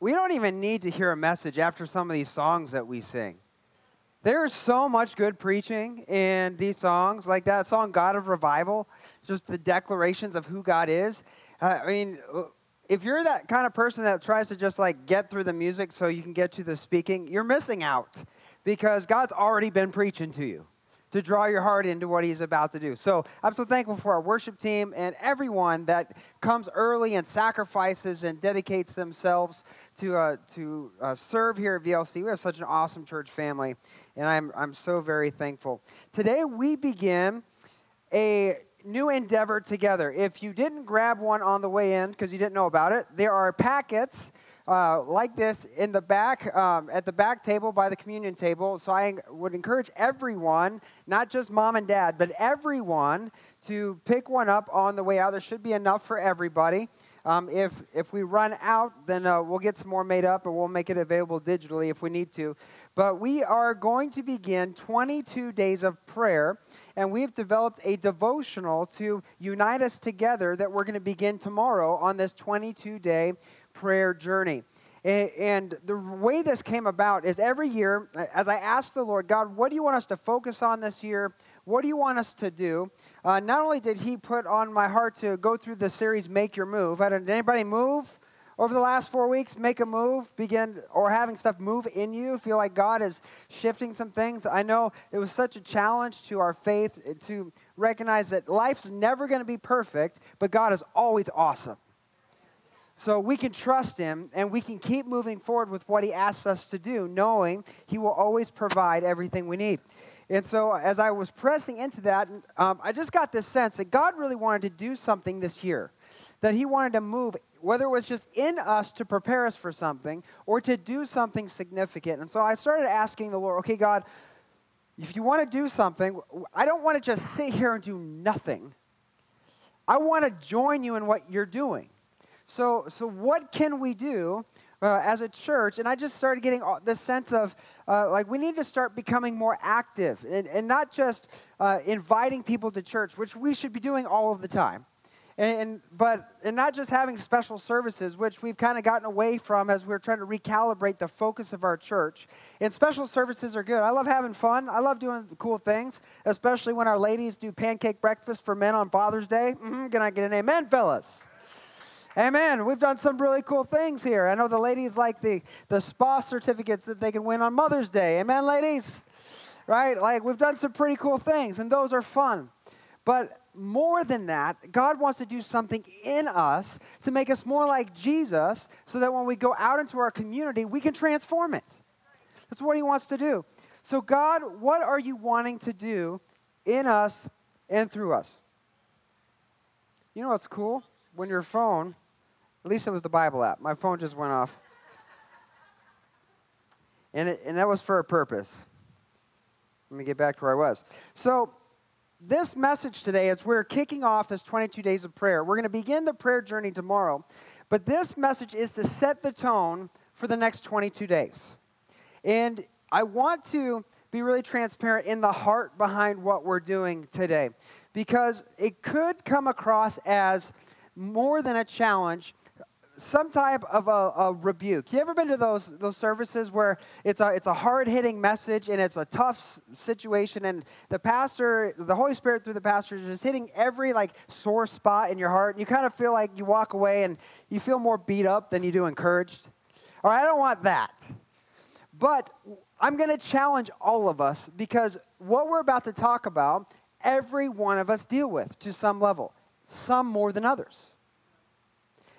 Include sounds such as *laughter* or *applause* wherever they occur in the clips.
we don't even need to hear a message after some of these songs that we sing. There's so much good preaching in these songs, like that song, God of Revival, just the declarations of who God is. Uh, I mean, if you're that kind of person that tries to just like get through the music so you can get to the speaking, you're missing out because God's already been preaching to you to draw your heart into what he's about to do. So I'm so thankful for our worship team and everyone that comes early and sacrifices and dedicates themselves to, uh, to uh, serve here at VLC. We have such an awesome church family, and I'm, I'm so very thankful. Today we begin a new endeavor together. If you didn't grab one on the way in because you didn't know about it, there are packets uh, like this in the back, um, at the back table by the communion table. So I would encourage everyone, not just mom and dad, but everyone to pick one up on the way out. There should be enough for everybody. Um, if, if we run out, then uh, we'll get some more made up and we'll make it available digitally if we need to. But we are going to begin 22 days of prayer and we've developed a devotional to unite us together that we're going to begin tomorrow on this 22 day prayer journey. And the way this came about is every year, as I asked the Lord, God, what do you want us to focus on this year? What do you want us to do? Uh, not only did He put on my heart to go through the series Make Your Move, did anybody move over the last four weeks? Make a move, begin, or having stuff move in you? Feel like God is shifting some things? I know it was such a challenge to our faith to recognize that life's never going to be perfect, but God is always awesome. So we can trust him and we can keep moving forward with what he asks us to do, knowing he will always provide everything we need. And so, as I was pressing into that, um, I just got this sense that God really wanted to do something this year, that He wanted to move, whether it was just in us to prepare us for something or to do something significant. And so I started asking the Lord, okay, God, if you want to do something, I don't want to just sit here and do nothing. I want to join you in what you're doing. So, so what can we do uh, as a church? And I just started getting the sense of uh, like we need to start becoming more active and, and not just uh, inviting people to church, which we should be doing all of the time. And, and, but and not just having special services, which we've kind of gotten away from as we're trying to recalibrate the focus of our church. And special services are good. I love having fun. I love doing cool things, especially when our ladies do pancake breakfast for men on Father's Day. Mm-hmm. Can I get an amen, fellas? Amen. We've done some really cool things here. I know the ladies like the, the spa certificates that they can win on Mother's Day. Amen, ladies? Right? Like, we've done some pretty cool things, and those are fun. But more than that, God wants to do something in us to make us more like Jesus so that when we go out into our community, we can transform it. That's what He wants to do. So, God, what are you wanting to do in us and through us? You know what's cool? When your phone at least it was the Bible app. My phone just went off. And, it, and that was for a purpose. Let me get back to where I was. So, this message today, as we're kicking off this 22 days of prayer, we're going to begin the prayer journey tomorrow. But this message is to set the tone for the next 22 days. And I want to be really transparent in the heart behind what we're doing today because it could come across as more than a challenge some type of a, a, rebuke. You ever been to those those services where it's a it's a hard hitting message and it's a tough situation and the pastor, the Holy Spirit through the pastor is just hitting every like sore spot in your heart and you kind of feel like you walk away and you feel more beat up than you do encouraged. All right, I don't want that. But I'm going to challenge all of us because what we're about to talk about, every one of us deal with to some level, some more than others.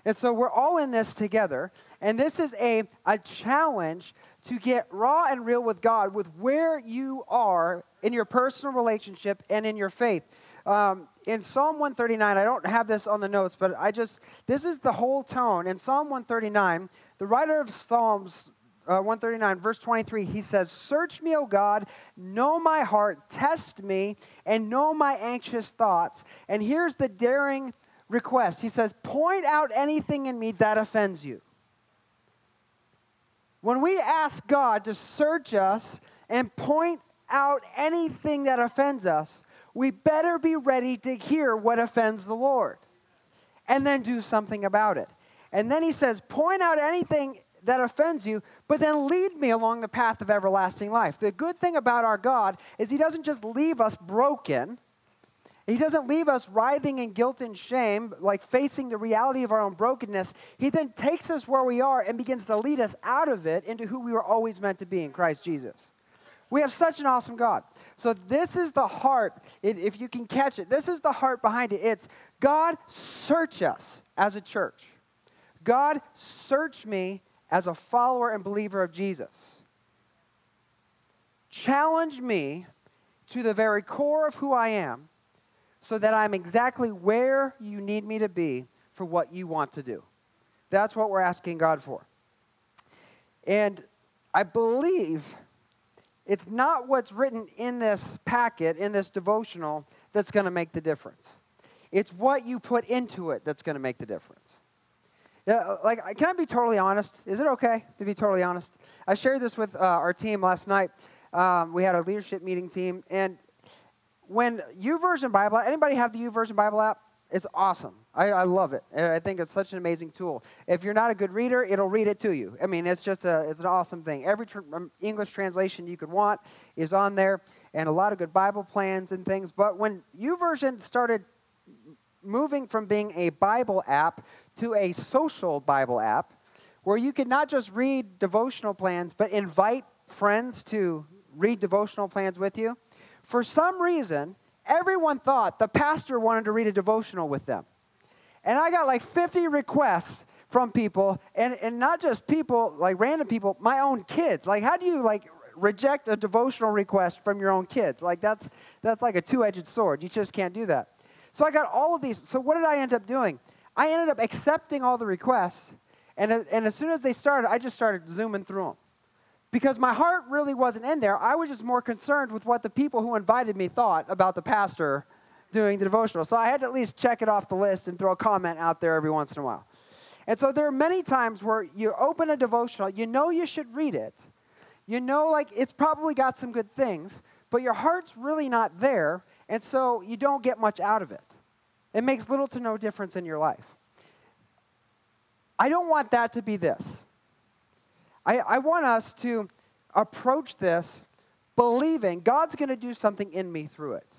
And so we're all in this together. And this is a, a challenge to get raw and real with God with where you are in your personal relationship and in your faith. Um, in Psalm 139, I don't have this on the notes, but I just, this is the whole tone. In Psalm 139, the writer of Psalms uh, 139, verse 23, he says, Search me, O God, know my heart, test me, and know my anxious thoughts. And here's the daring request He says, Point out anything in me that offends you. When we ask God to search us and point out anything that offends us, we better be ready to hear what offends the Lord and then do something about it. And then he says, Point out anything that offends you, but then lead me along the path of everlasting life. The good thing about our God is He doesn't just leave us broken. He doesn't leave us writhing in guilt and shame, like facing the reality of our own brokenness. He then takes us where we are and begins to lead us out of it into who we were always meant to be in Christ Jesus. We have such an awesome God. So, this is the heart, if you can catch it, this is the heart behind it. It's God, search us as a church. God, search me as a follower and believer of Jesus. Challenge me to the very core of who I am so that I'm exactly where you need me to be for what you want to do. That's what we're asking God for. And I believe it's not what's written in this packet, in this devotional, that's going to make the difference. It's what you put into it that's going to make the difference. Yeah, like, can I be totally honest? Is it okay to be totally honest? I shared this with uh, our team last night. Um, we had a leadership meeting team, and when U YouVersion Bible, anybody have the U YouVersion Bible app? It's awesome. I, I, love it. I think it's such an amazing tool. If you're not a good reader, it'll read it to you. I mean, it's just a, it's an awesome thing. Every tr- um, English translation you could want is on there, and a lot of good Bible plans and things. But when YouVersion started moving from being a Bible app to a social Bible app where you could not just read devotional plans, but invite friends to read devotional plans with you. For some reason, everyone thought the pastor wanted to read a devotional with them. And I got like 50 requests from people, and, and not just people, like random people, my own kids. Like, how do you like reject a devotional request from your own kids? Like, that's, that's like a two edged sword. You just can't do that. So I got all of these. So what did I end up doing? I ended up accepting all the requests, and, and as soon as they started, I just started zooming through them. Because my heart really wasn't in there. I was just more concerned with what the people who invited me thought about the pastor doing the devotional. So I had to at least check it off the list and throw a comment out there every once in a while. And so there are many times where you open a devotional, you know you should read it. You know, like, it's probably got some good things, but your heart's really not there, and so you don't get much out of it. It makes little to no difference in your life. I don't want that to be this. I, I want us to approach this believing God's going to do something in me through it.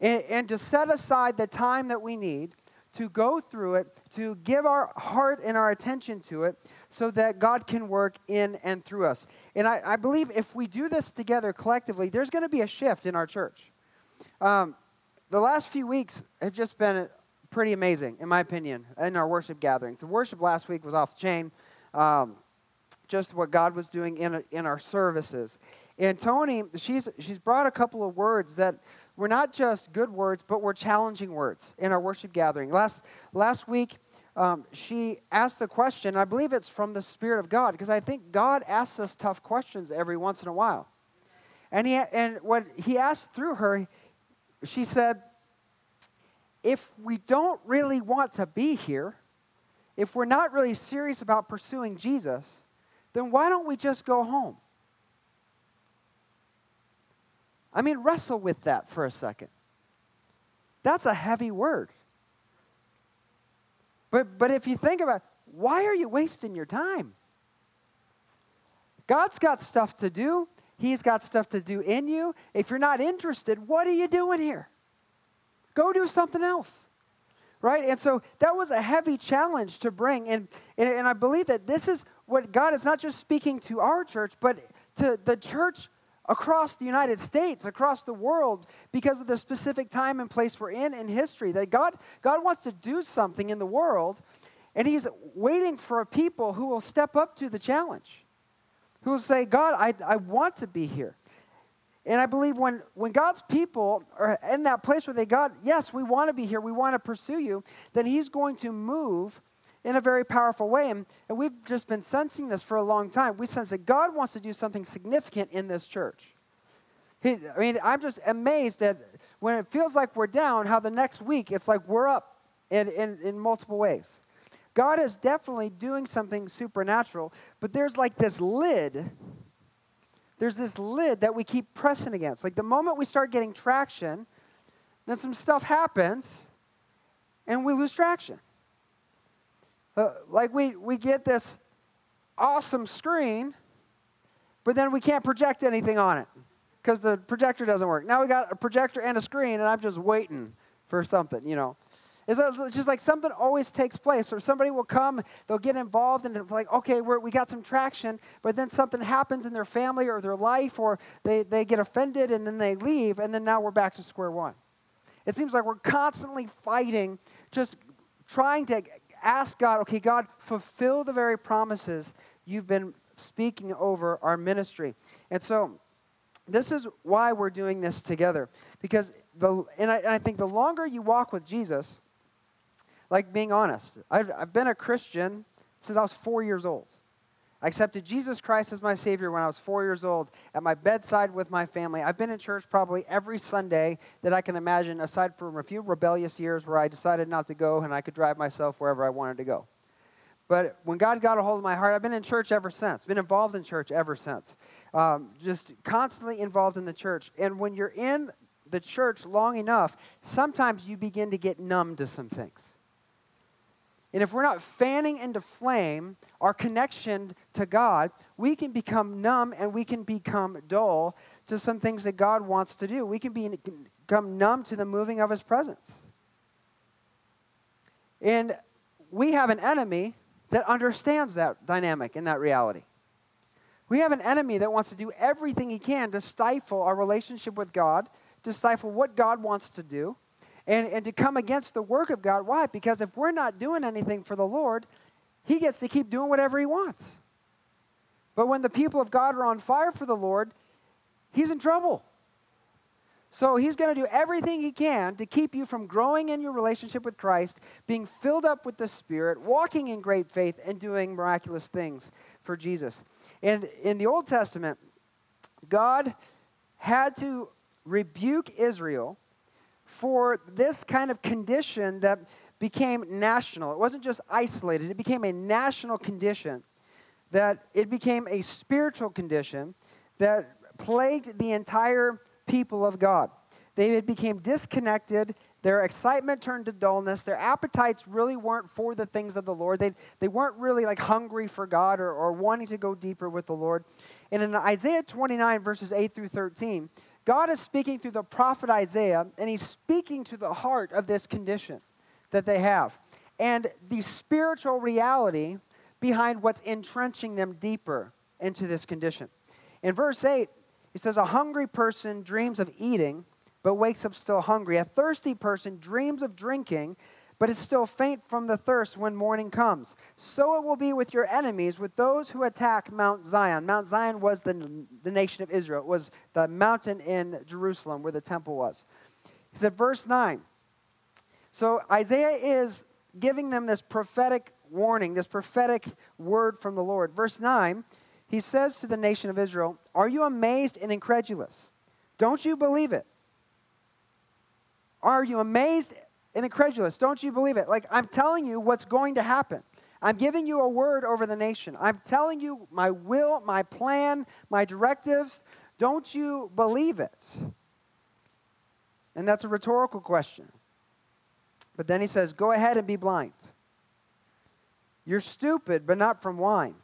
And, and to set aside the time that we need to go through it, to give our heart and our attention to it, so that God can work in and through us. And I, I believe if we do this together collectively, there's going to be a shift in our church. Um, the last few weeks have just been pretty amazing, in my opinion, in our worship gatherings. The worship last week was off the chain, um, just what God was doing in, in our services. And Tony, she's, she's brought a couple of words that were not just good words, but were challenging words in our worship gathering. Last, last week, um, she asked the question, I believe it's from the Spirit of God, because I think God asks us tough questions every once in a while. And, he, and what he asked through her, she said, if we don't really want to be here, if we're not really serious about pursuing Jesus, then why don't we just go home? I mean, wrestle with that for a second. That's a heavy word. But, but if you think about why are you wasting your time? God's got stuff to do. He's got stuff to do in you. If you're not interested, what are you doing here? Go do something else. Right? And so that was a heavy challenge to bring. And, and, and I believe that this is what God is not just speaking to our church, but to the church across the United States, across the world, because of the specific time and place we're in in history. That God, God wants to do something in the world, and He's waiting for a people who will step up to the challenge who will say, God, I, I want to be here. And I believe when, when God's people are in that place where they, God, yes, we want to be here, we want to pursue you, then He's going to move in a very powerful way. And, and we've just been sensing this for a long time. We sense that God wants to do something significant in this church. He, I mean, I'm just amazed that when it feels like we're down, how the next week it's like we're up in, in, in multiple ways. God is definitely doing something supernatural, but there's like this lid. There's this lid that we keep pressing against. Like the moment we start getting traction, then some stuff happens and we lose traction. Uh, like we, we get this awesome screen, but then we can't project anything on it because the projector doesn't work. Now we got a projector and a screen, and I'm just waiting for something, you know. It's just like something always takes place, or somebody will come, they'll get involved, and it's like, okay, we we got some traction, but then something happens in their family or their life, or they, they get offended and then they leave, and then now we're back to square one. It seems like we're constantly fighting, just trying to ask God, okay, God, fulfill the very promises you've been speaking over our ministry. And so, this is why we're doing this together. Because, the, and, I, and I think the longer you walk with Jesus, like being honest, I've, I've been a Christian since I was four years old. I accepted Jesus Christ as my Savior when I was four years old at my bedside with my family. I've been in church probably every Sunday that I can imagine, aside from a few rebellious years where I decided not to go and I could drive myself wherever I wanted to go. But when God got a hold of my heart, I've been in church ever since, been involved in church ever since, um, just constantly involved in the church. And when you're in the church long enough, sometimes you begin to get numb to some things. And if we're not fanning into flame our connection to God, we can become numb and we can become dull to some things that God wants to do. We can be, become numb to the moving of His presence. And we have an enemy that understands that dynamic and that reality. We have an enemy that wants to do everything he can to stifle our relationship with God, to stifle what God wants to do and, and to come against the work of God. Why? Because if we're not doing anything for the Lord, He gets to keep doing whatever He wants. But when the people of God are on fire for the Lord, He's in trouble. So he's going to do everything he can to keep you from growing in your relationship with Christ, being filled up with the Spirit, walking in great faith, and doing miraculous things for Jesus. And in the Old Testament, God had to rebuke Israel for this kind of condition that became national. It wasn't just isolated, it became a national condition, that it became a spiritual condition that plagued the entire people of God. They became disconnected. Their excitement turned to dullness. Their appetites really weren't for the things of the Lord. They, they weren't really like hungry for God or, or wanting to go deeper with the Lord. And in Isaiah 29, verses 8 through 13, God is speaking through the prophet Isaiah, and he's speaking to the heart of this condition that they have and the spiritual reality behind what's entrenching them deeper into this condition. In verse 8, he says, A hungry person dreams of eating, but wakes up still hungry. A thirsty person dreams of drinking, but is still faint from the thirst when morning comes. So it will be with your enemies, with those who attack Mount Zion. Mount Zion was the, the nation of Israel, it was the mountain in Jerusalem where the temple was. He said, verse 9. So Isaiah is giving them this prophetic warning, this prophetic word from the Lord. Verse 9, he says to the nation of Israel, Are you amazed and incredulous? Don't you believe it? Are you amazed and incredulous. Don't you believe it? Like, I'm telling you what's going to happen. I'm giving you a word over the nation. I'm telling you my will, my plan, my directives. Don't you believe it? And that's a rhetorical question. But then he says, Go ahead and be blind. You're stupid, but not from wine.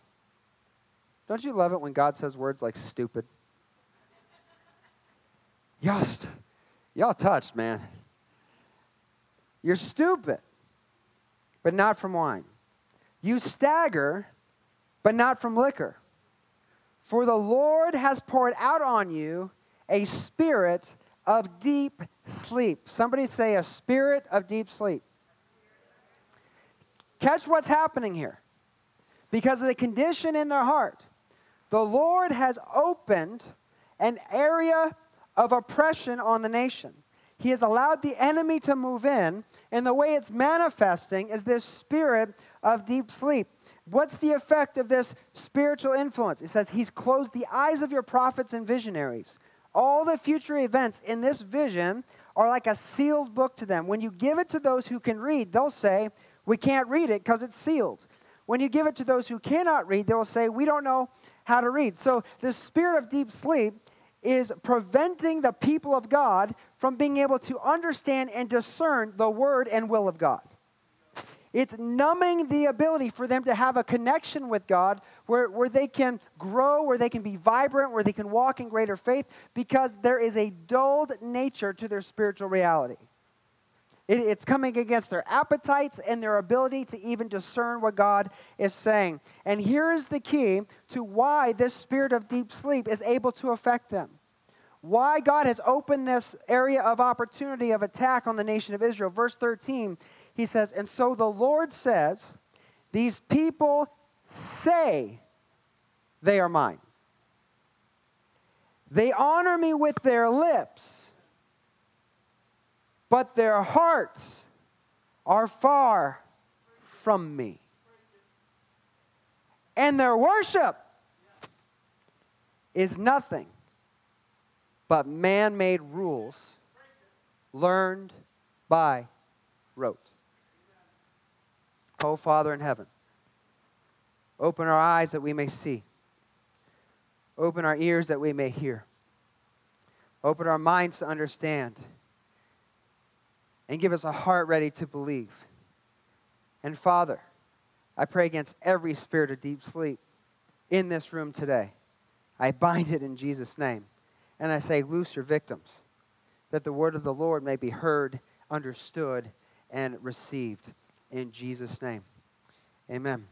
Don't you love it when God says words like stupid? Y'all, y'all touched, man. You're stupid, but not from wine. You stagger, but not from liquor. For the Lord has poured out on you a spirit of deep sleep. Somebody say, a spirit of deep sleep. Catch what's happening here. Because of the condition in their heart, the Lord has opened an area of oppression on the nation. He has allowed the enemy to move in, and the way it's manifesting is this spirit of deep sleep. What's the effect of this spiritual influence? It says, He's closed the eyes of your prophets and visionaries. All the future events in this vision are like a sealed book to them. When you give it to those who can read, they'll say, We can't read it because it's sealed. When you give it to those who cannot read, they will say, We don't know how to read. So, the spirit of deep sleep is preventing the people of God from being able to understand and discern the word and will of God. It's numbing the ability for them to have a connection with God where, where they can grow, where they can be vibrant, where they can walk in greater faith, because there is a dulled nature to their spiritual reality. It, it's coming against their appetites and their ability to even discern what God is saying. And here is the key to why this spirit of deep sleep is able to affect them why God has opened this area of opportunity of attack on the nation of Israel. Verse 13, he says, And so the Lord says, These people say they are mine. They honor me with their lips, but their hearts are far from me. And their worship is nothing but man made rules learned by rote. Oh, Father in heaven, open our eyes that we may see, open our ears that we may hear, open our minds to understand, and give us a heart ready to believe. And Father, I pray against every spirit of deep sleep in this room today. I bind it in Jesus' name. And I say, loose your victims, that the word of the Lord may be heard, understood, and received. In Jesus' name. Amen.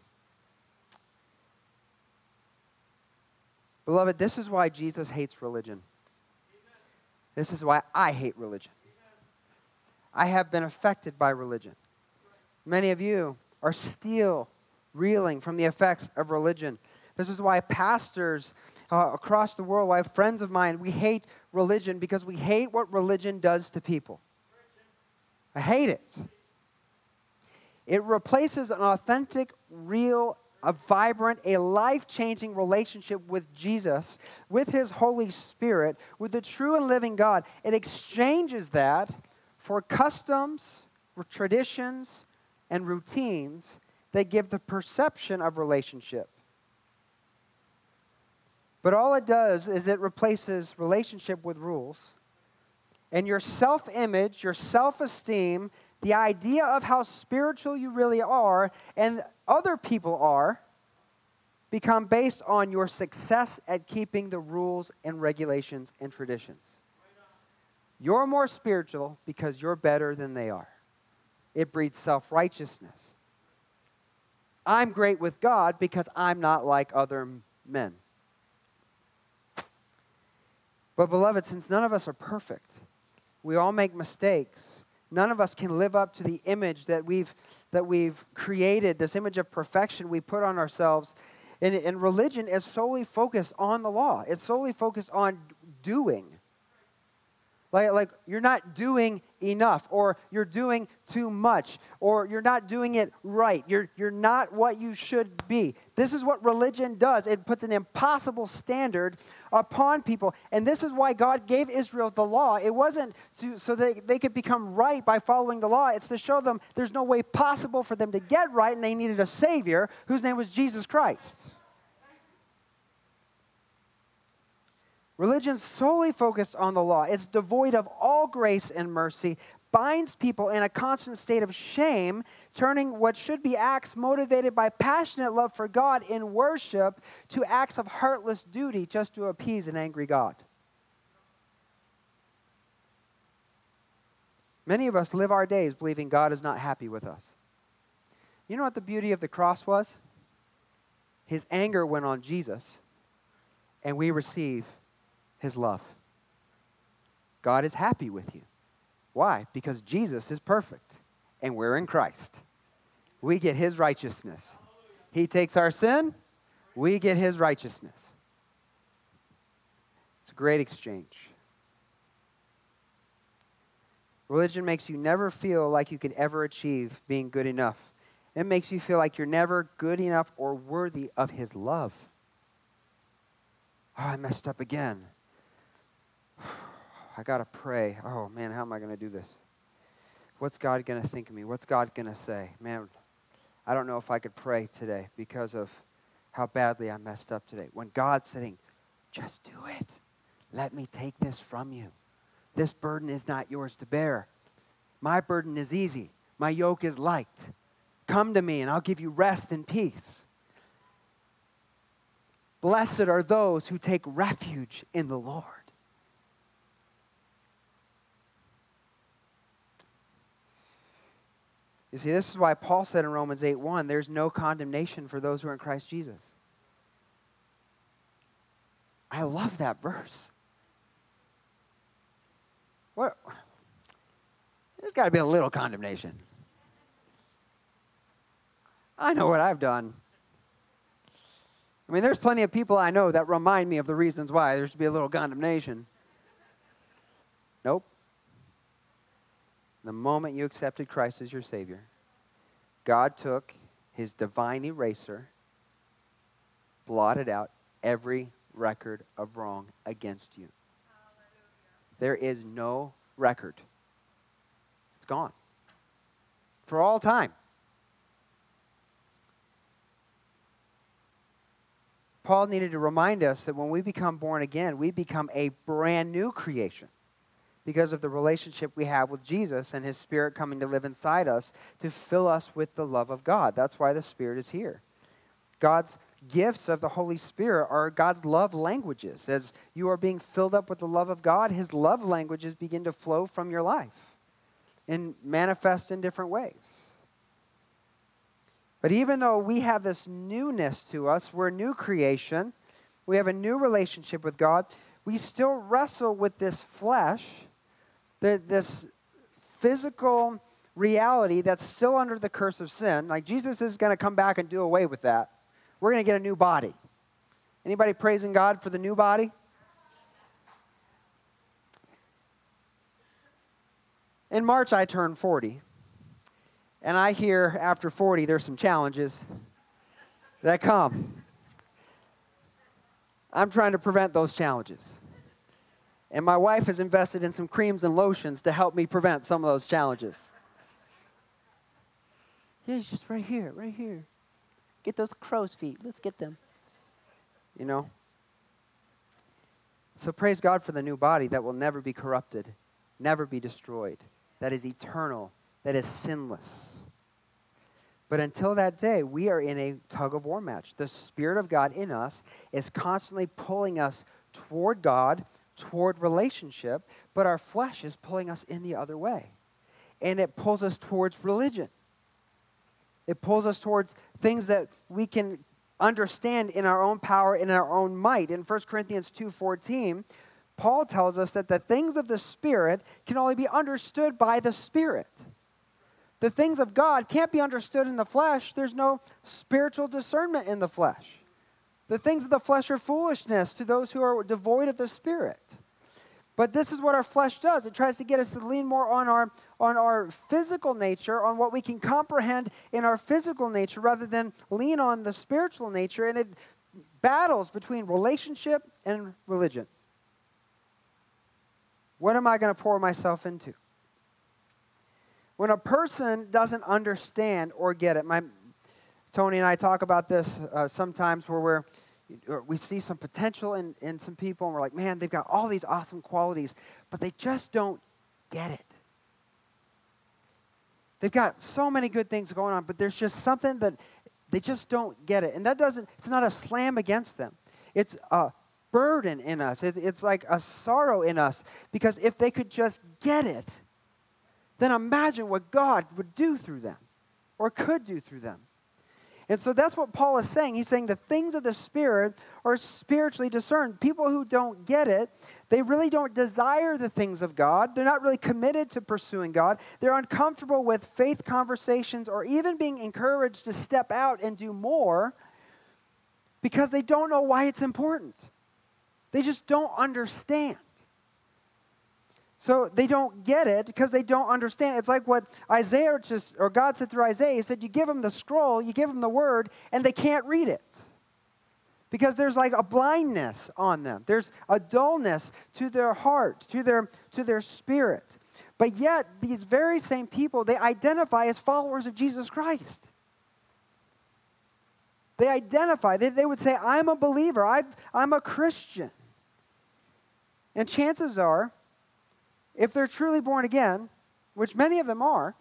Beloved, this is why Jesus hates religion. This is why I hate religion. I have been affected by religion. Many of you are still reeling from the effects of religion. This is why pastors uh, across the world, why friends of mine, we hate religion because we hate what religion does to people. I hate it. It replaces an authentic, real, a vibrant, a life changing relationship with Jesus, with His Holy Spirit, with the true and living God. It exchanges that for customs, traditions, and routines that give the perception of relationship. But all it does is it replaces relationship with rules. And your self image, your self esteem, the idea of how spiritual you really are and other people are become based on your success at keeping the rules and regulations and traditions. You're more spiritual because you're better than they are. It breeds self righteousness. I'm great with God because I'm not like other men. But, beloved, since none of us are perfect, we all make mistakes. None of us can live up to the image that we've, that we've created, this image of perfection we put on ourselves. And, and religion is solely focused on the law, it's solely focused on doing. Like, like you're not doing enough, or you're doing too much, or you're not doing it right. You're, you're not what you should be. This is what religion does it puts an impossible standard upon people. And this is why God gave Israel the law. It wasn't to, so that they could become right by following the law, it's to show them there's no way possible for them to get right, and they needed a Savior whose name was Jesus Christ. Religion solely focused on the law. It's devoid of all grace and mercy, binds people in a constant state of shame, turning what should be acts motivated by passionate love for God in worship to acts of heartless duty just to appease an angry God. Many of us live our days believing God is not happy with us. You know what the beauty of the cross was? His anger went on Jesus, and we receive his love. God is happy with you. Why? Because Jesus is perfect and we're in Christ. We get his righteousness. He takes our sin, we get his righteousness. It's a great exchange. Religion makes you never feel like you could ever achieve being good enough. It makes you feel like you're never good enough or worthy of His love. Oh, I messed up again. *sighs* I got to pray. Oh, man, how am I going to do this? What's God going to think of me? What's God going to say? Man, I don't know if I could pray today because of how badly I messed up today. When God's saying, just do it. Let me take this from you. This burden is not yours to bear. My burden is easy. My yoke is light. Come to me and I'll give you rest and peace. Blessed are those who take refuge in the Lord. You see, this is why Paul said in Romans 8 1, there's no condemnation for those who are in Christ Jesus. I love that verse. What? There's got to be a little condemnation. I know what I've done. I mean, there's plenty of people I know that remind me of the reasons why there should be a little condemnation. Nope. The moment you accepted Christ as your Savior, God took his divine eraser, blotted out every record of wrong against you. There is no record. It's gone. For all time. Paul needed to remind us that when we become born again, we become a brand new creation because of the relationship we have with Jesus and his spirit coming to live inside us to fill us with the love of God. That's why the spirit is here. God's gifts of the Holy Spirit are God's love languages. As you are being filled up with the love of God, his love languages begin to flow from your life and manifest in different ways. But even though we have this newness to us, we're a new creation, we have a new relationship with God, we still wrestle with this flesh, this physical reality that's still under the curse of sin. Like Jesus is going to come back and do away with that. We're going to get a new body. Anybody praising God for the new body? In March, I turned 40. And I hear after 40, there's some challenges that come. I'm trying to prevent those challenges. And my wife has invested in some creams and lotions to help me prevent some of those challenges. Yeah, it's just right here, right here. Get those crow's feet. Let's get them. You know? So praise God for the new body that will never be corrupted, never be destroyed, that is eternal, that is sinless. But until that day, we are in a tug of war match. The Spirit of God in us is constantly pulling us toward God, toward relationship, but our flesh is pulling us in the other way. And it pulls us towards religion. It pulls us towards things that we can understand in our own power, in our own might. In 1 Corinthians 2:14, Paul tells us that the things of the Spirit can only be understood by the Spirit. The things of God can't be understood in the flesh. There's no spiritual discernment in the flesh. The things of the flesh are foolishness to those who are devoid of the Spirit. But this is what our flesh does. It tries to get us to lean more on our, on our physical nature, on what we can comprehend in our physical nature, rather than lean on the spiritual nature. And it battles between relationship and religion. What am I going to pour myself into? When a person doesn't understand or get it, my Tony and I talk about this uh, sometimes where we're we see some potential in, in some people and we're like, man, they've got all these awesome qualities, but they just don't get it. They've got so many good things going on, but there's just something that they just don't get it. And that doesn't, it's not a slam against them. It's a burden in us. It's like a sorrow in us because if they could just get it, then imagine what God would do through them or could do through them. And so that's what Paul is saying. He's saying the things of the Spirit are spiritually discerned. People who don't get it, they really don't desire the things of God. They're not really committed to pursuing God. They're uncomfortable with faith conversations or even being encouraged to step out and do more because they don't know why it's important. They just don't understand. So they don't get it because they don't understand. It's like what Isaiah just, or God said through Isaiah, He said, You give them the scroll, you give them the word, and they can't read it. Because there's like a blindness on them. There's a dullness to their heart, to their, to their spirit. But yet, these very same people, they identify as followers of Jesus Christ. They identify, they, they would say, I'm a believer, i I'm a Christian. And chances are, if they're truly born again, which many of them are,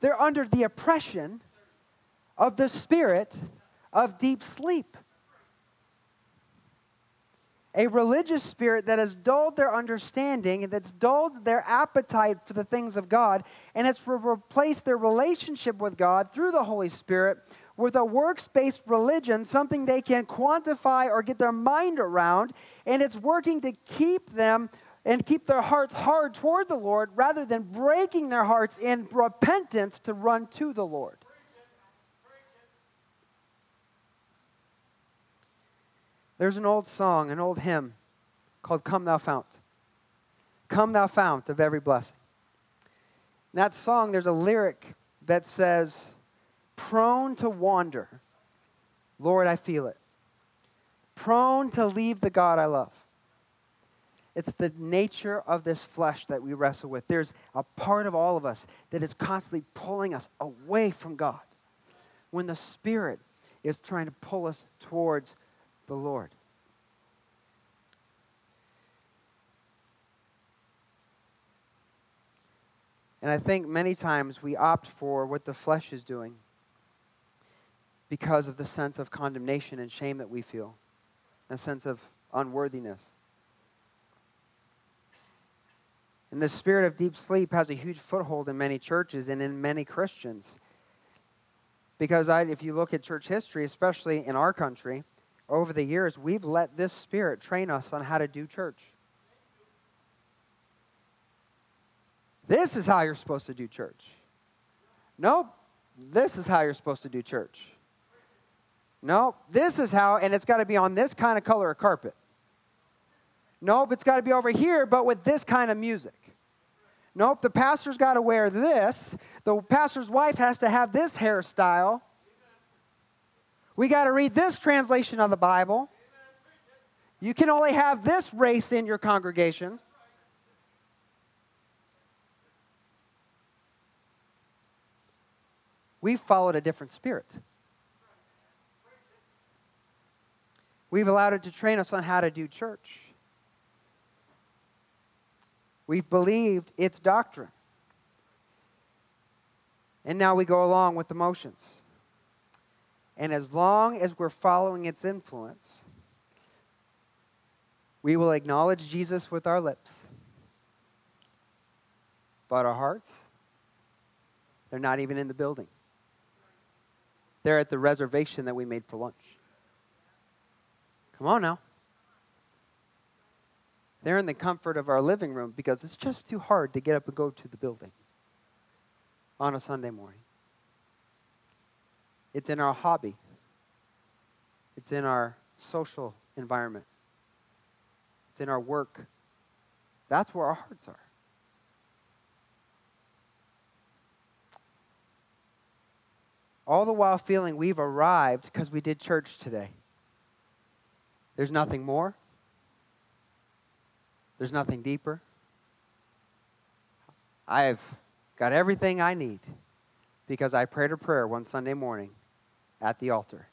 they're under the oppression of the spirit of deep sleep. A religious spirit that has dulled their understanding and that's dulled their appetite for the things of God, and it's replaced their relationship with God through the Holy Spirit with a works based religion, something they can quantify or get their mind around, and it's working to keep them and keep their hearts hard toward the Lord rather than breaking their hearts in repentance to run to the Lord. There's an old song, an old hymn called Come Thou Fount. Come Thou Fount of every blessing. In that song, there's a lyric that says, Prone to wander, Lord, I feel it. Prone to leave the God I love. It's the nature of this flesh that we wrestle with. There's a part of all of us that is constantly pulling us away from God when the Spirit is trying to pull us towards the Lord. And I think many times we opt for what the flesh is doing because of the sense of condemnation and shame that we feel, a sense of unworthiness. And the spirit of deep sleep has a huge foothold in many churches and in many Christians. Because I, if you look at church history, especially in our country, over the years, we've let this spirit train us on how to do church. This is how you're supposed to do church. Nope, this is how you're supposed to do church. Nope, this is how, and it's got to be on this kind of color of carpet. Nope, it's got to be over here, but with this kind of music. Nope, the pastor's got to wear this. The pastor's wife has to have this hairstyle. We got to read this translation of the Bible. You can only have this race in your congregation. We've followed a different spirit. We've allowed it to train us on how to do church. We've believed its doctrine. And now we go along with the motions. And as long as we're following its influence, we will acknowledge Jesus with our lips. But our hearts, they're not even in the building. They're at the reservation that we made for lunch. Come on now. They're in the comfort of our living room because it's just too hard to get up and go to the building on a Sunday morning. It's in our hobby, it's in our social environment, it's in our work. That's where our hearts are. All the while feeling we've arrived because we did church today. There's nothing more. There's nothing deeper. I've got everything I need because I prayed a prayer one Sunday morning at the altar.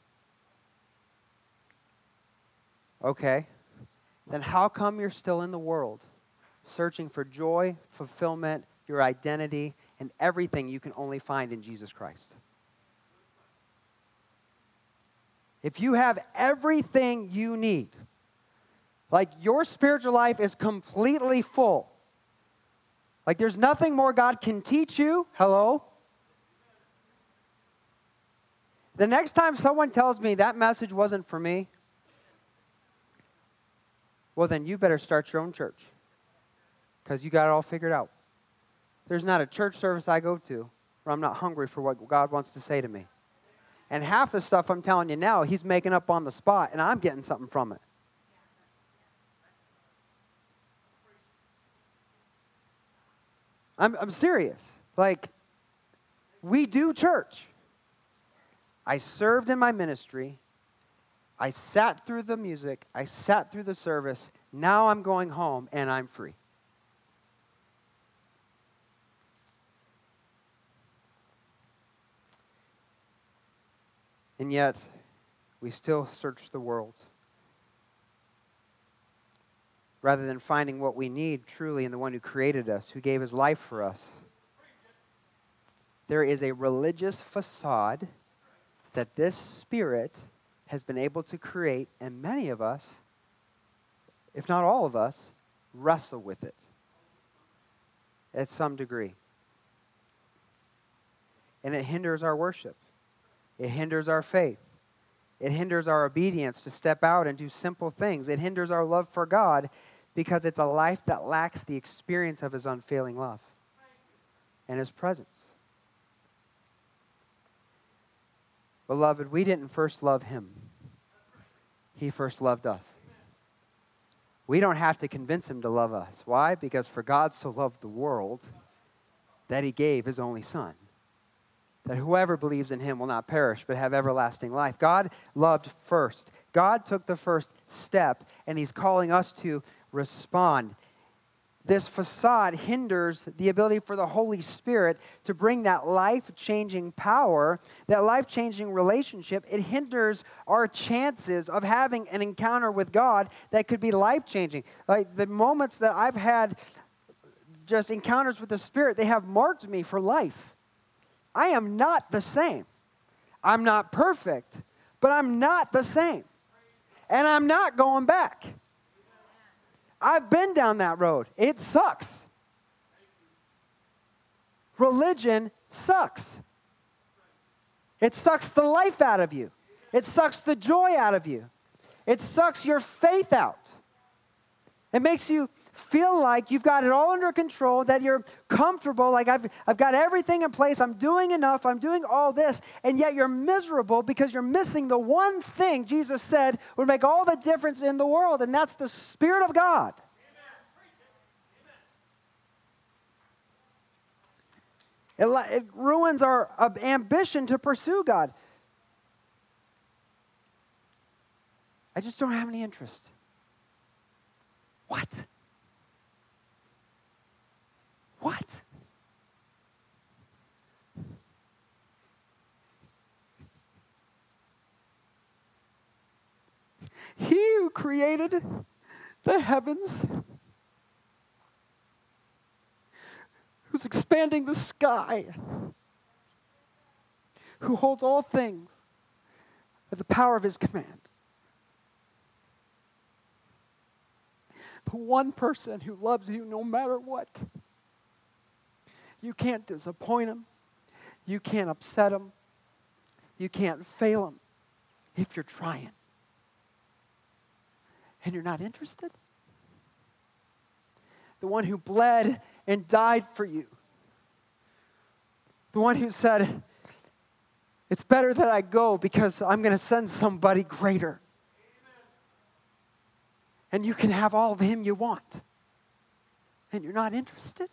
Okay, then how come you're still in the world searching for joy, fulfillment, your identity, and everything you can only find in Jesus Christ? If you have everything you need, like your spiritual life is completely full. Like there's nothing more God can teach you. Hello? The next time someone tells me that message wasn't for me, well, then you better start your own church because you got it all figured out. There's not a church service I go to where I'm not hungry for what God wants to say to me. And half the stuff I'm telling you now, He's making up on the spot, and I'm getting something from it. I'm, I'm serious. Like, we do church. I served in my ministry. I sat through the music. I sat through the service. Now I'm going home and I'm free. And yet, we still search the world. Rather than finding what we need truly in the one who created us, who gave his life for us. There is a religious facade that this spirit has been able to create, and many of us, if not all of us, wrestle with it at some degree. And it hinders our worship, it hinders our faith, it hinders our obedience to step out and do simple things, it hinders our love for God because it's a life that lacks the experience of His unfailing love and His presence. Beloved, we didn't first love him, he first loved us. We don't have to convince him to love us. Why? Because for God so loved the world that he gave his only son. That whoever believes in him will not perish but have everlasting life. God loved first. God took the first step, and he's calling us to respond this facade hinders the ability for the Holy Spirit to bring that life changing power, that life changing relationship. It hinders our chances of having an encounter with God that could be life changing. Like the moments that I've had just encounters with the Spirit, they have marked me for life. I am not the same. I'm not perfect, but I'm not the same. And I'm not going back. I've been down that road. It sucks. Religion sucks. It sucks the life out of you. It sucks the joy out of you. It sucks your faith out. It makes you feel like you've got it all under control, that you're comfortable, like I've, I've got everything in place, I'm doing enough, I'm doing all this, and yet you're miserable because you're missing the one thing Jesus said would make all the difference in the world, and that's the Spirit of God. It, it ruins our uh, ambition to pursue God. I just don't have any interest. What? What? He who created the heavens, who's expanding the sky, who holds all things at the power of his command. The one person who loves you no matter what. You can't disappoint him. You can't upset him. You can't fail him if you're trying. And you're not interested? The one who bled and died for you. The one who said, It's better that I go because I'm going to send somebody greater. And you can have all of him you want. And you're not interested?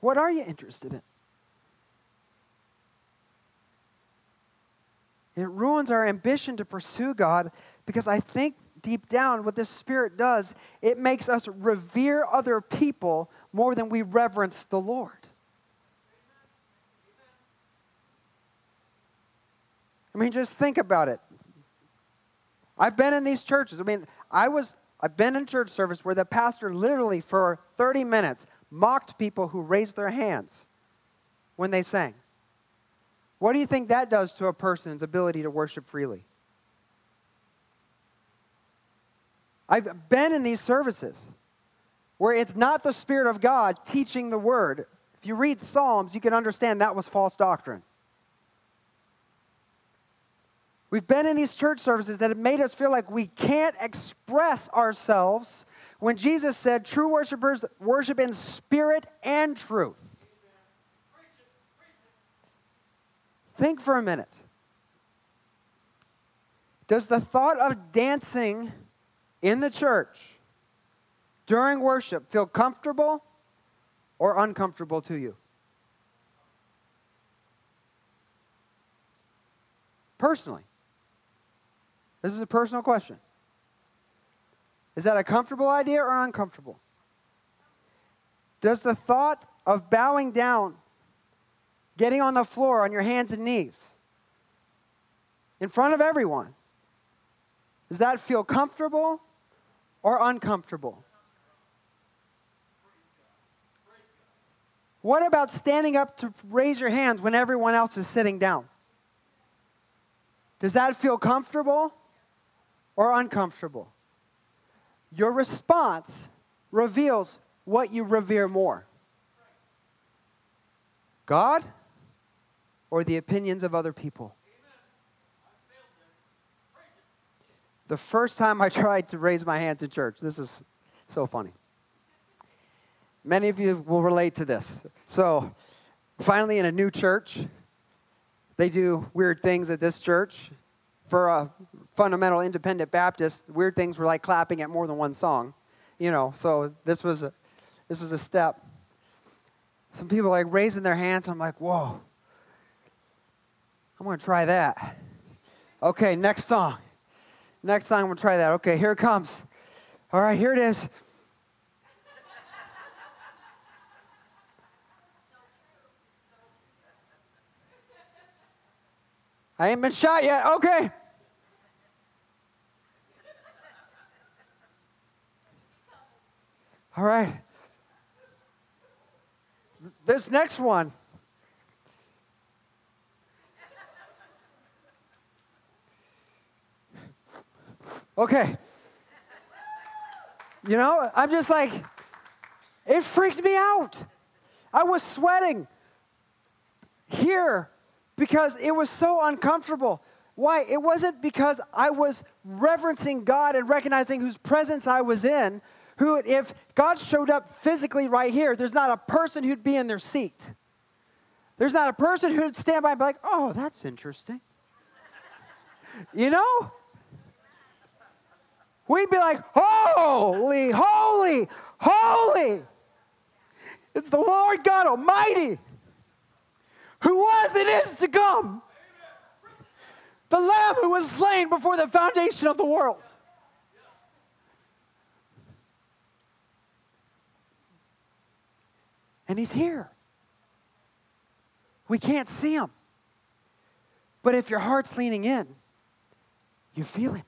What are you interested in? It ruins our ambition to pursue God because I think deep down what this Spirit does, it makes us revere other people more than we reverence the Lord. I mean, just think about it. I've been in these churches. I mean, I was I've been in church service where the pastor literally for 30 minutes mocked people who raised their hands when they sang. What do you think that does to a person's ability to worship freely? I've been in these services where it's not the Spirit of God teaching the word. If you read Psalms, you can understand that was false doctrine. We've been in these church services that have made us feel like we can't express ourselves when Jesus said, True worshipers worship in spirit and truth. Think for a minute. Does the thought of dancing in the church during worship feel comfortable or uncomfortable to you? Personally. This is a personal question. Is that a comfortable idea or uncomfortable? Does the thought of bowing down, getting on the floor on your hands and knees in front of everyone, does that feel comfortable or uncomfortable? What about standing up to raise your hands when everyone else is sitting down? Does that feel comfortable or uncomfortable? Your response reveals what you revere more God or the opinions of other people. The first time I *laughs* tried to raise my hands in church, this is so funny. Many of you will relate to this. So, finally, in a new church, they do weird things at this church. For a fundamental independent Baptist, weird things were like clapping at more than one song. You know, so this was a, this was a step. Some people like raising their hands. I'm like, whoa. I'm to try that. Okay, next song. Next song, I'm to try that. Okay, here it comes. All right, here it is. I ain't been shot yet. Okay. All right. This next one. Okay. You know, I'm just like, it freaked me out. I was sweating here because it was so uncomfortable. Why? It wasn't because I was reverencing God and recognizing whose presence I was in. Who, if God showed up physically right here, there's not a person who'd be in their seat. There's not a person who'd stand by and be like, oh, that's interesting. You know? We'd be like, holy, holy, holy. It's the Lord God Almighty who was and is to come. The Lamb who was slain before the foundation of the world. And He's here. We can't see Him. But if your heart's leaning in, you feel Him.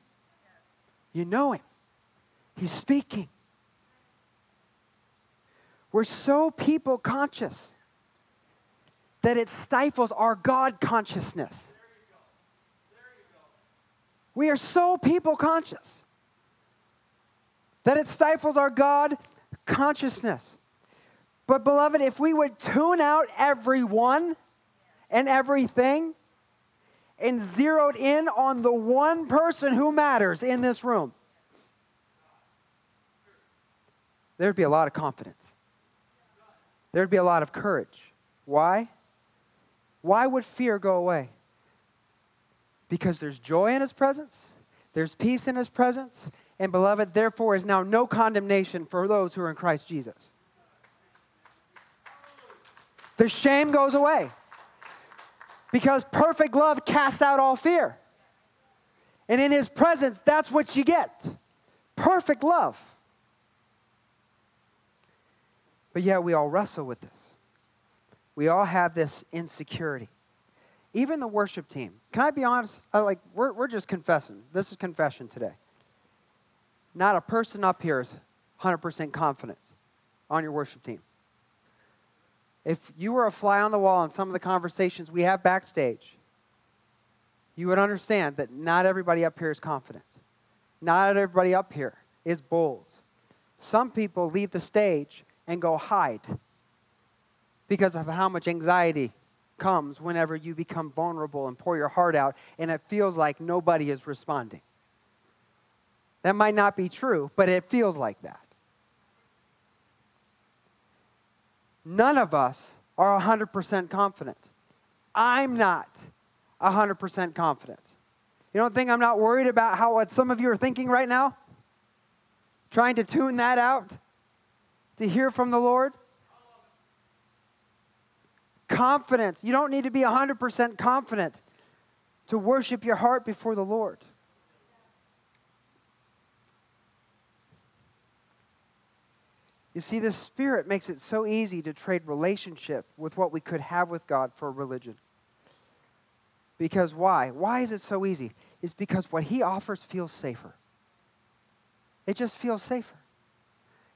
You know Him. He's speaking. We're so people conscious that it stifles our God consciousness. We are so people conscious that it stifles our God consciousness. But, beloved, if we would tune out everyone and everything and zeroed in on the one person who matters in this room, there'd be a lot of confidence. There'd be a lot of courage. Why? Why would fear go away? Because there's joy in his presence, there's peace in his presence, and beloved, therefore is now no condemnation for those who are in Christ Jesus. The shame goes away because perfect love casts out all fear. And in his presence, that's what you get perfect love. But yet, we all wrestle with this. We all have this insecurity. Even the worship team. Can I be honest? I, like we're, we're just confessing. This is confession today. Not a person up here is 100% confident on your worship team. If you were a fly on the wall in some of the conversations we have backstage, you would understand that not everybody up here is confident. Not everybody up here is bold. Some people leave the stage and go hide because of how much anxiety comes whenever you become vulnerable and pour your heart out and it feels like nobody is responding. That might not be true, but it feels like that. None of us are 100% confident. I'm not 100% confident. You don't think I'm not worried about how what some of you are thinking right now? Trying to tune that out? to hear from the Lord? Confidence. You don't need to be 100% confident to worship your heart before the Lord. You see, the Spirit makes it so easy to trade relationship with what we could have with God for religion. Because why? Why is it so easy? It's because what He offers feels safer. It just feels safer.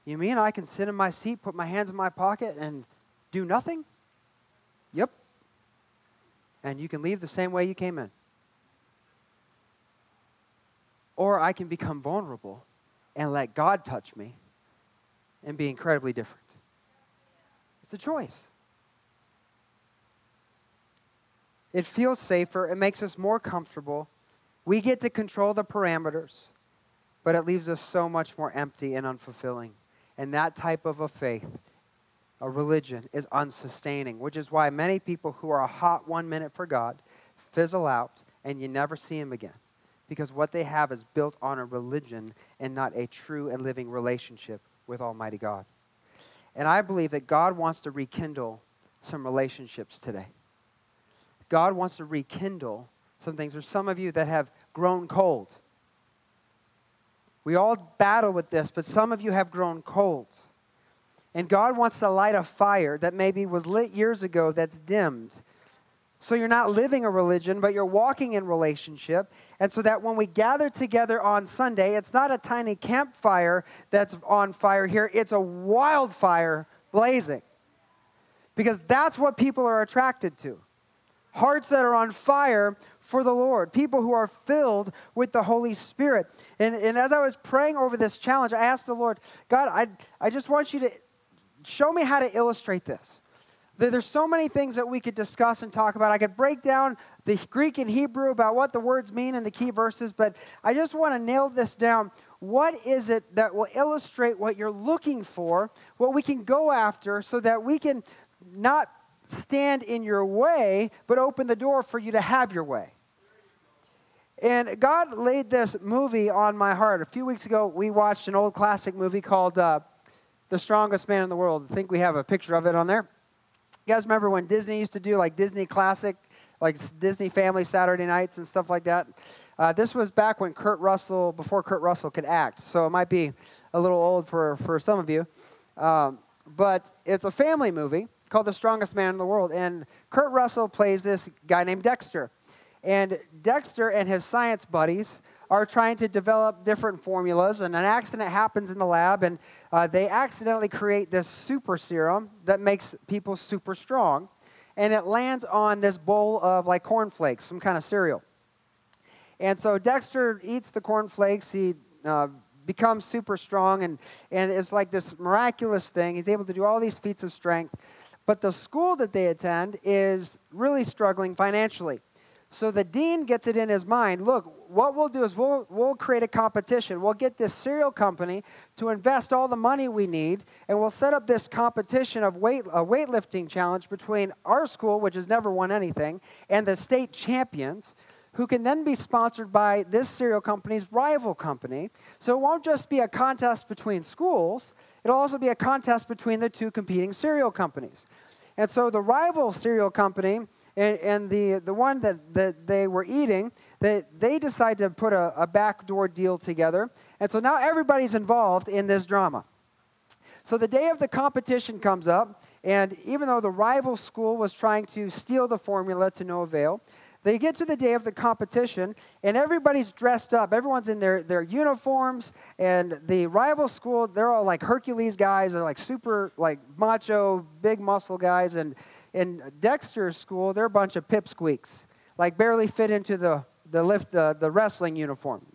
You mean I can sit in my seat, put my hands in my pocket, and do nothing? Yep. And you can leave the same way you came in. Or I can become vulnerable and let God touch me and be incredibly different. It's a choice. It feels safer, it makes us more comfortable. We get to control the parameters, but it leaves us so much more empty and unfulfilling. And that type of a faith, a religion, is unsustaining, which is why many people who are a hot one minute for God fizzle out and you never see them again. Because what they have is built on a religion and not a true and living relationship with Almighty God. And I believe that God wants to rekindle some relationships today. God wants to rekindle some things. There's some of you that have grown cold. We all battle with this, but some of you have grown cold. And God wants to light a fire that maybe was lit years ago that's dimmed. So you're not living a religion, but you're walking in relationship. And so that when we gather together on Sunday, it's not a tiny campfire that's on fire here, it's a wildfire blazing. Because that's what people are attracted to hearts that are on fire for the Lord, people who are filled with the Holy Spirit. And, and as I was praying over this challenge, I asked the Lord, God, I, I just want you to show me how to illustrate this. There's so many things that we could discuss and talk about. I could break down the Greek and Hebrew about what the words mean in the key verses, but I just want to nail this down. What is it that will illustrate what you're looking for, what we can go after, so that we can not stand in your way, but open the door for you to have your way? And God laid this movie on my heart. A few weeks ago, we watched an old classic movie called uh, The Strongest Man in the World. I think we have a picture of it on there. You guys remember when Disney used to do like Disney Classic, like Disney Family Saturday nights and stuff like that? Uh, this was back when Kurt Russell, before Kurt Russell could act. So it might be a little old for, for some of you. Um, but it's a family movie called The Strongest Man in the World. And Kurt Russell plays this guy named Dexter. And Dexter and his science buddies are trying to develop different formulas, and an accident happens in the lab, and uh, they accidentally create this super serum that makes people super strong, and it lands on this bowl of like cornflakes, some kind of cereal. And so Dexter eats the cornflakes. He uh, becomes super strong, and, and it's like this miraculous thing. He's able to do all these feats of strength. But the school that they attend is really struggling financially. So the dean gets it in his mind look, what we'll do is we'll, we'll create a competition. We'll get this cereal company to invest all the money we need, and we'll set up this competition of weight, a weightlifting challenge between our school, which has never won anything, and the state champions, who can then be sponsored by this cereal company's rival company. So it won't just be a contest between schools, it'll also be a contest between the two competing cereal companies. And so the rival cereal company and, and the, the one that, that they were eating, they, they decide to put a, a backdoor deal together. And so now everybody's involved in this drama. So the day of the competition comes up, and even though the rival school was trying to steal the formula to no avail, they get to the day of the competition, and everybody's dressed up. Everyone's in their, their uniforms, and the rival school, they're all like Hercules guys. They're like super, like macho, big muscle guys. And in Dexter's school, they're a bunch of pipsqueaks, like barely fit into the, the, lift, the, the wrestling uniform.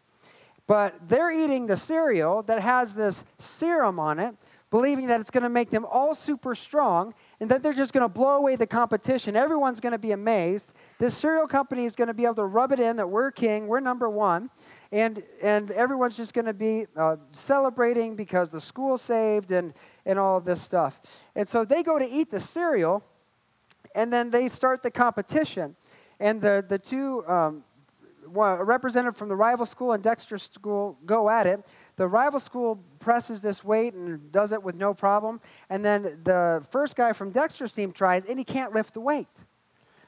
But they're eating the cereal that has this serum on it, believing that it's going to make them all super strong and that they're just going to blow away the competition. Everyone's going to be amazed this cereal company is going to be able to rub it in that we're king, we're number one, and, and everyone's just going to be uh, celebrating because the school saved and, and all of this stuff. And so they go to eat the cereal, and then they start the competition. And the, the two, um, a representative from the rival school and Dexter school go at it. The rival school presses this weight and does it with no problem. And then the first guy from Dexter's team tries, and he can't lift the weight.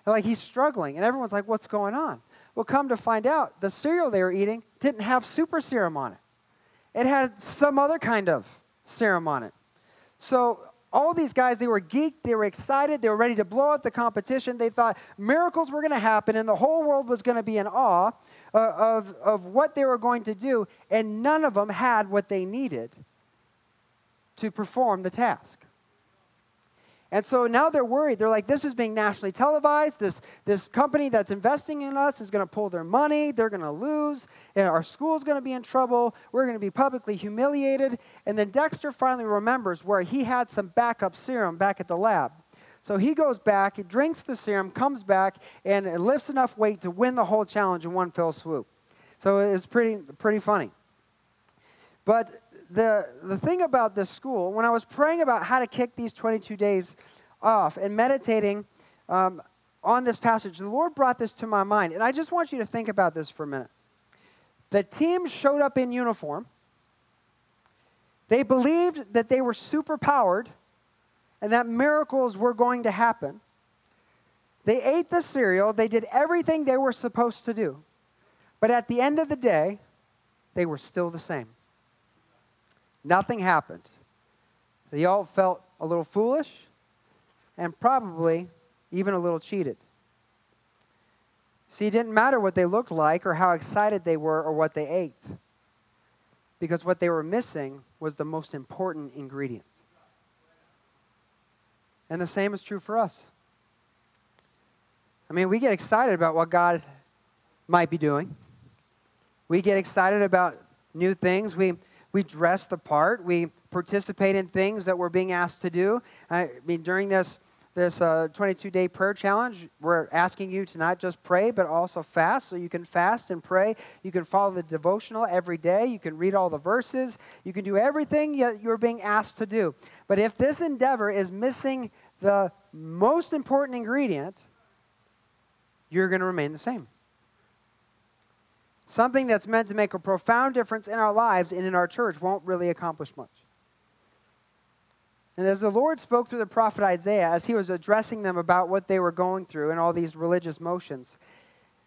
like he's struggling, and everyone's like, "What's going on?" Well, come to find out, the cereal they were eating didn't have super serum on it. It had some other kind of serum on it. So all these guys, they were geeked, they were excited, they were ready to blow up the competition. They thought miracles were going to happen and the whole world was going to be in awe uh, of, of what they were going to do, and none of them had what they needed to perform the task. And so now they're worried. They're like, this is being nationally televised. This, this company that's investing in us is going to pull their money. They're going to lose. And our school's going to be in trouble. We're going to be publicly humiliated. And then Dexter finally remembers where he had some backup serum back at the lab. So he goes back, he drinks the serum, comes back, and lifts enough weight to win the whole challenge in one fell swoop. So it's pretty, pretty funny. But the, the thing about this school, when I was praying about how to kick these 22 days off and meditating um, on this passage, the Lord brought this to my mind. And I just want you to think about this for a minute. The team showed up in uniform. They believed that they were super powered and that miracles were going to happen. They ate the cereal, they did everything they were supposed to do. But at the end of the day, they were still the same. Nothing happened. They all felt a little foolish and probably even a little cheated. See, it didn't matter what they looked like or how excited they were or what they ate, because what they were missing was the most important ingredient. And the same is true for us. I mean, we get excited about what God might be doing. We get excited about new things. We we dress the part. We participate in things that we're being asked to do. I mean, during this this 22 uh, day prayer challenge, we're asking you to not just pray, but also fast. So you can fast and pray. You can follow the devotional every day. You can read all the verses. You can do everything you're being asked to do. But if this endeavor is missing the most important ingredient, you're going to remain the same something that's meant to make a profound difference in our lives and in our church won't really accomplish much. And as the Lord spoke through the prophet Isaiah, as he was addressing them about what they were going through and all these religious motions,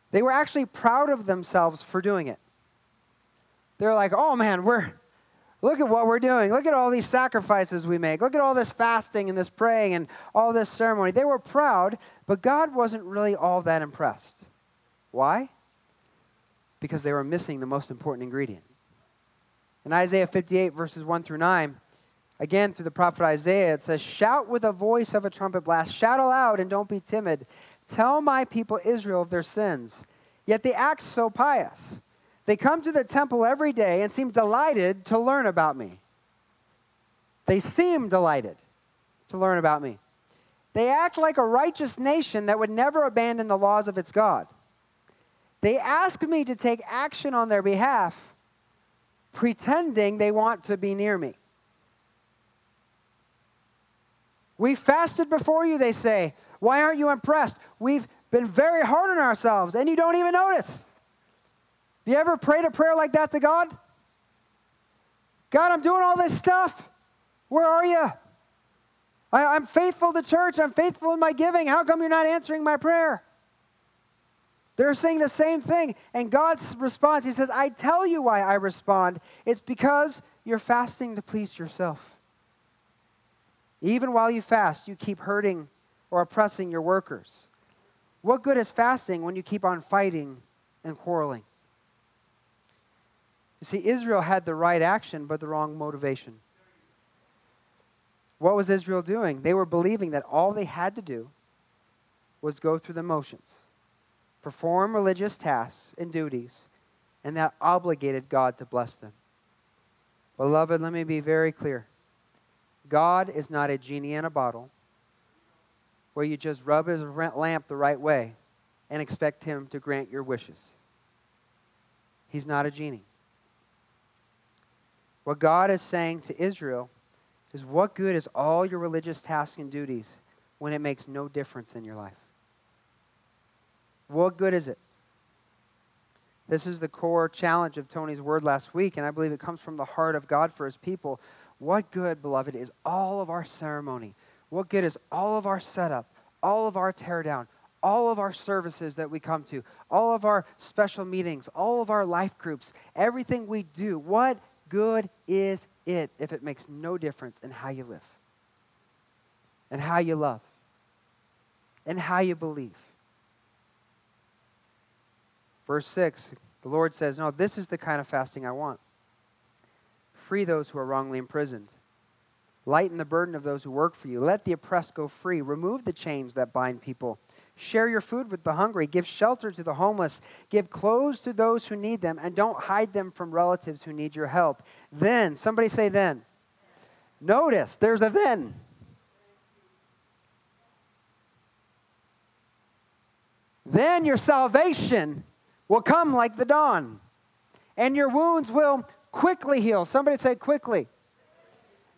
they were actually proud of themselves for doing it. They're like, oh man, we're, look at what we're doing. Look at all these sacrifices we make. Look at all this fasting and this praying and all this ceremony. They were proud, but God wasn't really all that impressed. Why? Because they were missing the most important ingredient. In Isaiah 58, verses 1 through 9, again through the prophet Isaiah, it says, Shout with a voice of a trumpet blast, shout aloud and don't be timid. Tell my people Israel of their sins. Yet they act so pious. They come to the temple every day and seem delighted to learn about me. They seem delighted to learn about me. They act like a righteous nation that would never abandon the laws of its God. They ask me to take action on their behalf, pretending they want to be near me. We fasted before you, they say. Why aren't you impressed? We've been very hard on ourselves, and you don't even notice. Have you ever prayed a prayer like that to God? God, I'm doing all this stuff. Where are you? I, am faithful to church. I'm faithful in my giving. How come you're not answering my prayer? They're saying the same thing. And God's response, He says, I tell you why I respond. It's because you're fasting to please yourself. Even while you fast, you keep hurting or oppressing your workers. What good is fasting when you keep on fighting and quarreling? You see, Israel had the right action, but the wrong motivation. What was Israel doing? They were believing that all they had to do was go through the motions perform religious tasks and duties, and that obligated God to bless them. Beloved, let me be very clear. God is not a genie in a bottle where you just rub his lamp the right way and expect him to grant your wishes. He's not a genie. What God is saying to Israel is what good is all your religious tasks and duties when it makes no difference in your life? What good is it? This is the core challenge of Tony's word last week, and I believe it comes from the heart of God for his people. What good, beloved, is all of our ceremony? What good is all of our setup, all of our teardown, all of our services that we come to, all of our special meetings, all of our life groups, everything we do? What good is it if it makes no difference in how you live, and how you love, and how you believe? Verse 6, the Lord says, No, this is the kind of fasting I want. Free those who are wrongly imprisoned. Lighten the burden of those who work for you. Let the oppressed go free. Remove the chains that bind people. Share your food with the hungry. Give shelter to the homeless. Give clothes to those who need them. And don't hide them from relatives who need your help. Then, somebody say then. Notice, there's a then. Then your salvation will come like the dawn, and your wounds will quickly heal. Somebody say, quickly.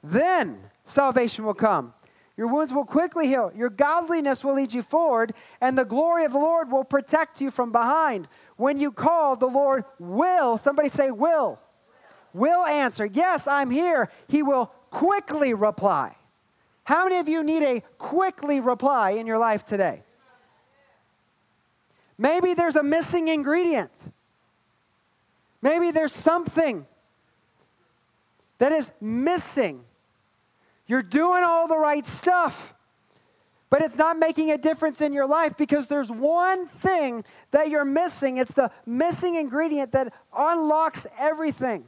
Then salvation will come. Your wounds will quickly heal. Your godliness will lead you forward, and the glory of the Lord will protect you from behind. When you call, the Lord will, somebody say, will, will answer. Yes, I'm here. He will quickly reply. How many of you need a quickly reply in your life today? Maybe there's a missing ingredient. Maybe there's something that is missing. You're doing all the right stuff, but it's not making a difference in your life because there's one thing that you're missing. It's the missing ingredient that unlocks everything.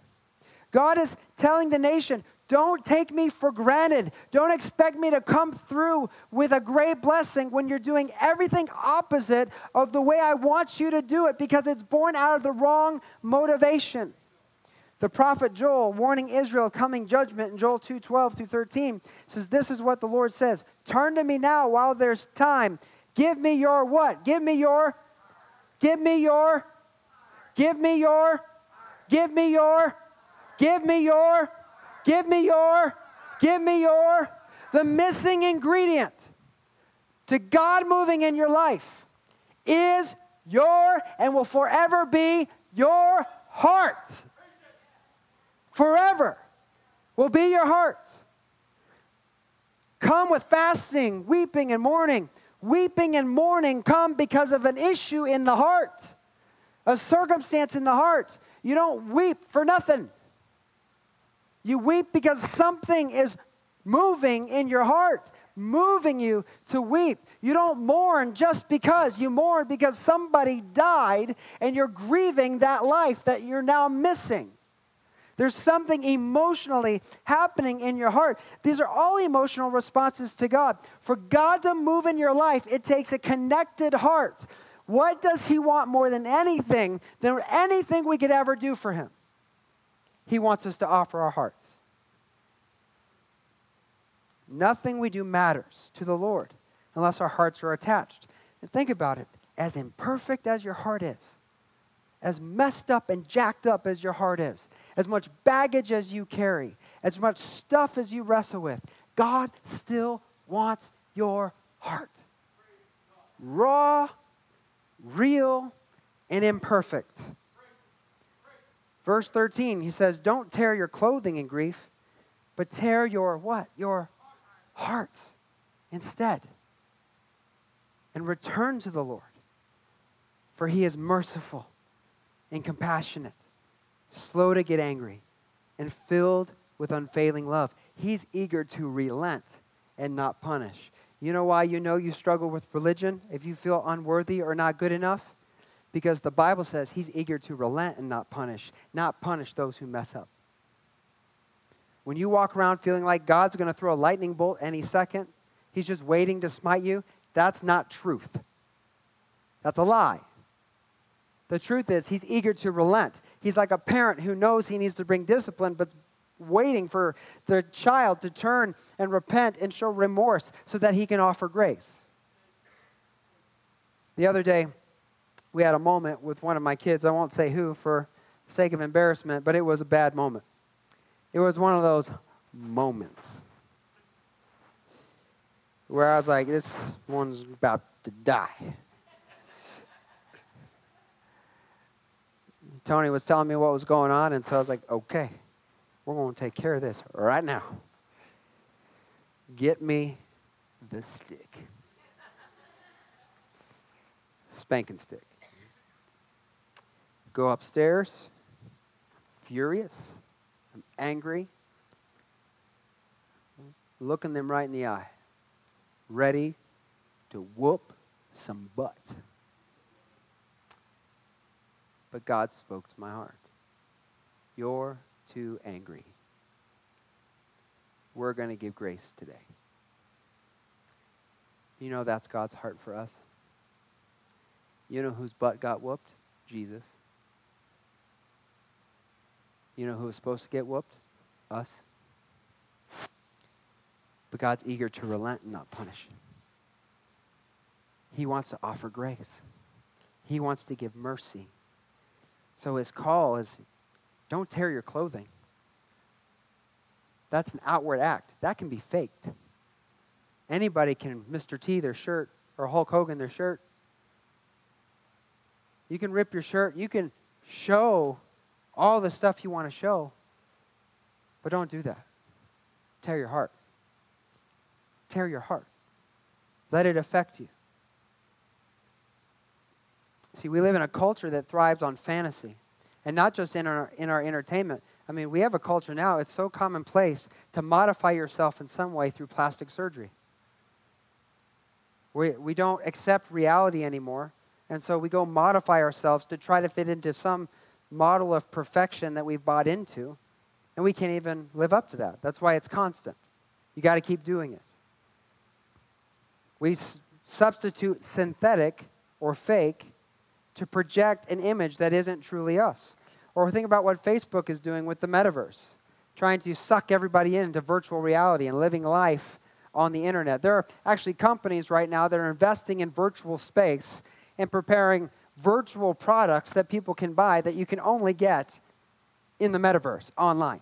God is telling the nation, don't take me for granted. Don't expect me to come through with a great blessing when you're doing everything opposite of the way I want you to do it because it's born out of the wrong motivation. The prophet Joel warning Israel coming judgment in Joel 2 12 through 13 says, This is what the Lord says Turn to me now while there's time. Give me your what? Give me your, give me your, give me your, give me your, give me your Give me your, give me your. The missing ingredient to God moving in your life is your and will forever be your heart. Forever will be your heart. Come with fasting, weeping, and mourning. Weeping and mourning come because of an issue in the heart, a circumstance in the heart. You don't weep for nothing. You weep because something is moving in your heart, moving you to weep. You don't mourn just because. You mourn because somebody died and you're grieving that life that you're now missing. There's something emotionally happening in your heart. These are all emotional responses to God. For God to move in your life, it takes a connected heart. What does He want more than anything, than anything we could ever do for Him? He wants us to offer our hearts. Nothing we do matters to the Lord unless our hearts are attached. And think about it as imperfect as your heart is, as messed up and jacked up as your heart is, as much baggage as you carry, as much stuff as you wrestle with, God still wants your heart. Raw, real, and imperfect. Verse 13, he says, Don't tear your clothing in grief, but tear your what? Your hearts instead. And return to the Lord, for he is merciful and compassionate, slow to get angry, and filled with unfailing love. He's eager to relent and not punish. You know why you know you struggle with religion? If you feel unworthy or not good enough? Because the Bible says he's eager to relent and not punish, not punish those who mess up. When you walk around feeling like God's going to throw a lightning bolt any second, he's just waiting to smite you, that's not truth. That's a lie. The truth is, he's eager to relent. He's like a parent who knows he needs to bring discipline, but waiting for the child to turn and repent and show remorse so that he can offer grace. The other day, we had a moment with one of my kids. I won't say who for sake of embarrassment, but it was a bad moment. It was one of those moments where I was like, this one's about to die. Tony was telling me what was going on, and so I was like, okay, we're going to take care of this right now. Get me the stick. Spanking stick. Go upstairs, furious, I'm angry, looking them right in the eye, ready to whoop some butt. But God spoke to my heart. You're too angry. We're going to give grace today. You know that's God's heart for us. You know whose butt got whooped? Jesus. You know who was supposed to get whooped? Us. But God's eager to relent and not punish. He wants to offer grace. He wants to give mercy. So his call is don't tear your clothing. That's an outward act. That can be faked. Anybody can Mr. T their shirt or Hulk Hogan their shirt. You can rip your shirt. You can show all the stuff you want to show. But don't do that. Tear your heart. Tear your heart. Let it affect you. See, we live in a culture that thrives on fantasy, and not just in our, in our entertainment. I mean, we have a culture now, it's so commonplace to modify yourself in some way through plastic surgery. We, we don't accept reality anymore, and so we go modify ourselves to try to fit into some model of perfection that we've bought into, and we can't even live up to that. That's why it's constant. You got to keep doing it. We s- substitute synthetic or fake to project an image that isn't truly us. Or think about what Facebook is doing with the metaverse, trying to suck everybody into virtual reality and living life on the internet. There are actually companies right now that are investing in virtual space and preparing virtual products that people can buy that you can only get in the metaverse online.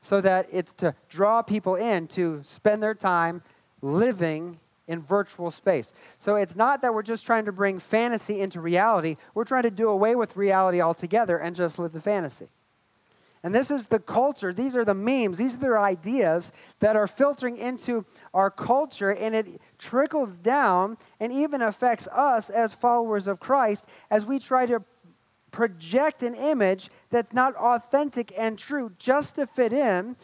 So that it's to draw people in to spend their time living in virtual space. So it's not that we're just trying to bring fantasy into reality, we're trying to do away with reality altogether and just live the fantasy. And this is the culture, these are the memes, these are the ideas that are filtering into our culture, and it trickles down and even affects us as followers of Christ as we try to project an image that's not authentic and true just to fit in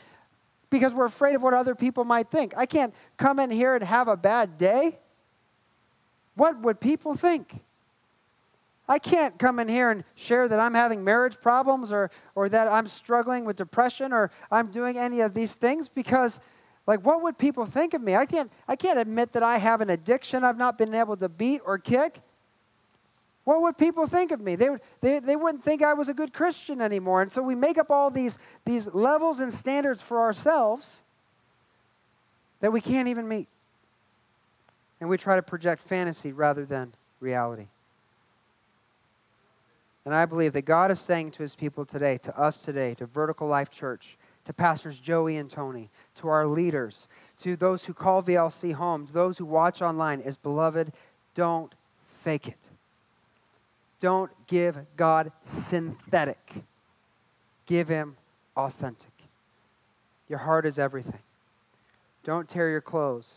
because we're afraid of what other people might think. I can't come in here and have a bad day. What would people think? I can't come in here and share that I'm having marriage problems or, or that I'm struggling with depression or I'm doing any of these things because, like, what would people think of me? I can't, I can't admit that I have an addiction I've not been able to beat or kick. What would people think of me? They, would, they, they wouldn't think I was a good Christian anymore. And so we make up all these, these levels and standards for ourselves that we can't even meet. And we try to project fantasy rather than reality. And I believe that God is saying to his people today, to us today, to Vertical Life Church, to Pastors Joey and Tony, to our leaders, to those who call VLC home, to those who watch online, is beloved, don't fake it. Don't give God synthetic. Give him authentic. Your heart is everything. Don't tear your clothes.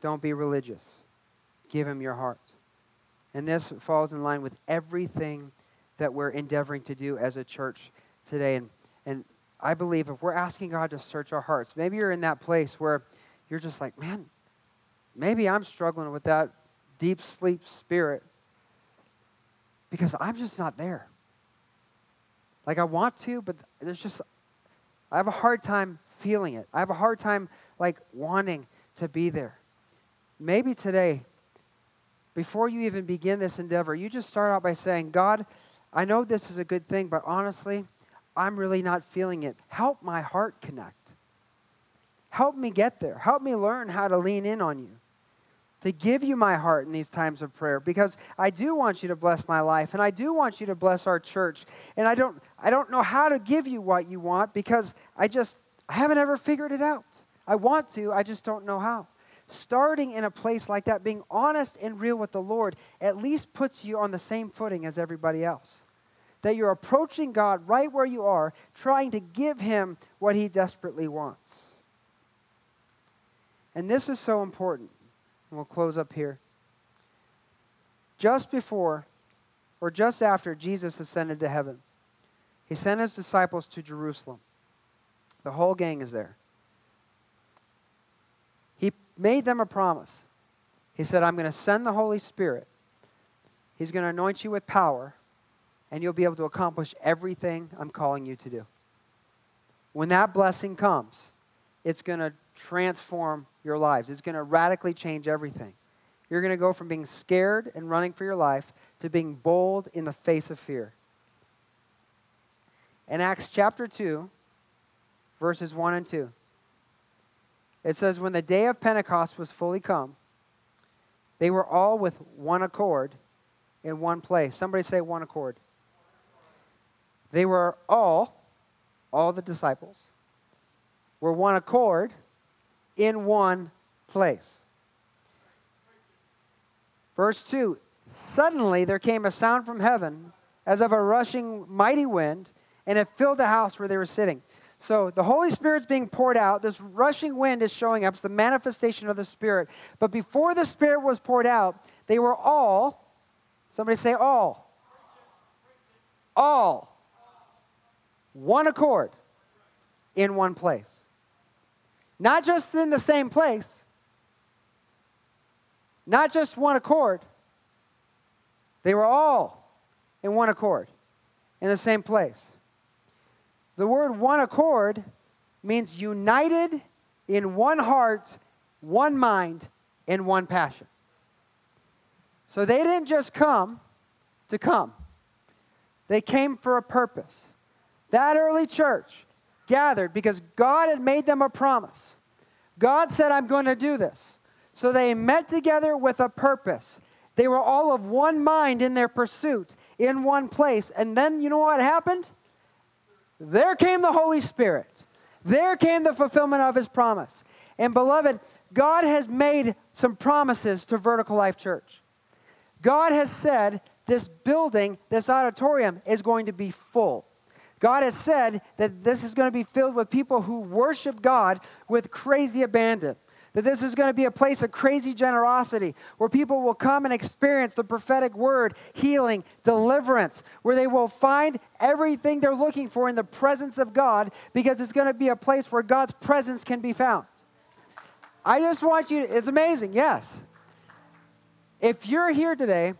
Don't be religious. Give him your heart. And this falls in line with everything that we're endeavoring to do as a church today. And, and I believe if we're asking God to search our hearts, maybe you're in that place where you're just like, man, maybe I'm struggling with that deep sleep spirit because I'm just not there. Like I want to, but there's just I have a hard time feeling it. I have a hard time like wanting to be there. Maybe today before you even begin this endeavor, you just start out by saying, "God, I know this is a good thing, but honestly, I'm really not feeling it. Help my heart connect. Help me get there. Help me learn how to lean in on you to give you my heart in these times of prayer because I do want you to bless my life and I do want you to bless our church. And I don't I don't know how to give you what you want because I just I haven't ever figured it out. I want to, I just don't know how. Starting in a place like that, being honest and real with the Lord, at least puts you on the same footing as everybody else. That you're approaching God right where you are, trying to give Him what He desperately wants. And this is so important. And we'll close up here. Just before, or just after Jesus ascended to heaven, He sent His disciples to Jerusalem. The whole gang is there. He made them a promise. He said, I'm going to send the Holy Spirit. He's going to anoint you with power, and you'll be able to accomplish everything I'm calling you to do. When that blessing comes, it's going to transform your lives, it's going to radically change everything. You're going to go from being scared and running for your life to being bold in the face of fear. In Acts chapter 2, verses 1 and 2, it says, When the day of Pentecost was fully come, they were all with one accord in one place. Somebody say one accord. They were all, all the disciples, were one accord in one place. Verse 2 Suddenly there came a sound from heaven as of a rushing mighty wind, and it filled the house where they were sitting. So the Holy Spirit's being poured out. This rushing wind is showing up. It's the manifestation of the Spirit. But before the Spirit was poured out, they were all, somebody say all. All. One accord in one place. Not just in the same place, not just one accord. They were all in one accord in the same place. The word one accord means united in one heart, one mind, and one passion. So they didn't just come to come, they came for a purpose. That early church gathered because God had made them a promise. God said, I'm going to do this. So they met together with a purpose. They were all of one mind in their pursuit, in one place. And then you know what happened? There came the Holy Spirit. There came the fulfillment of his promise. And beloved, God has made some promises to Vertical Life Church. God has said this building, this auditorium, is going to be full. God has said that this is going to be filled with people who worship God with crazy abandon. That this is going to be a place of crazy generosity where people will come and experience the prophetic word, healing, deliverance, where they will find everything they're looking for in the presence of God because it's going to be a place where God's presence can be found. I just want you to, it's amazing, yes. If you're here today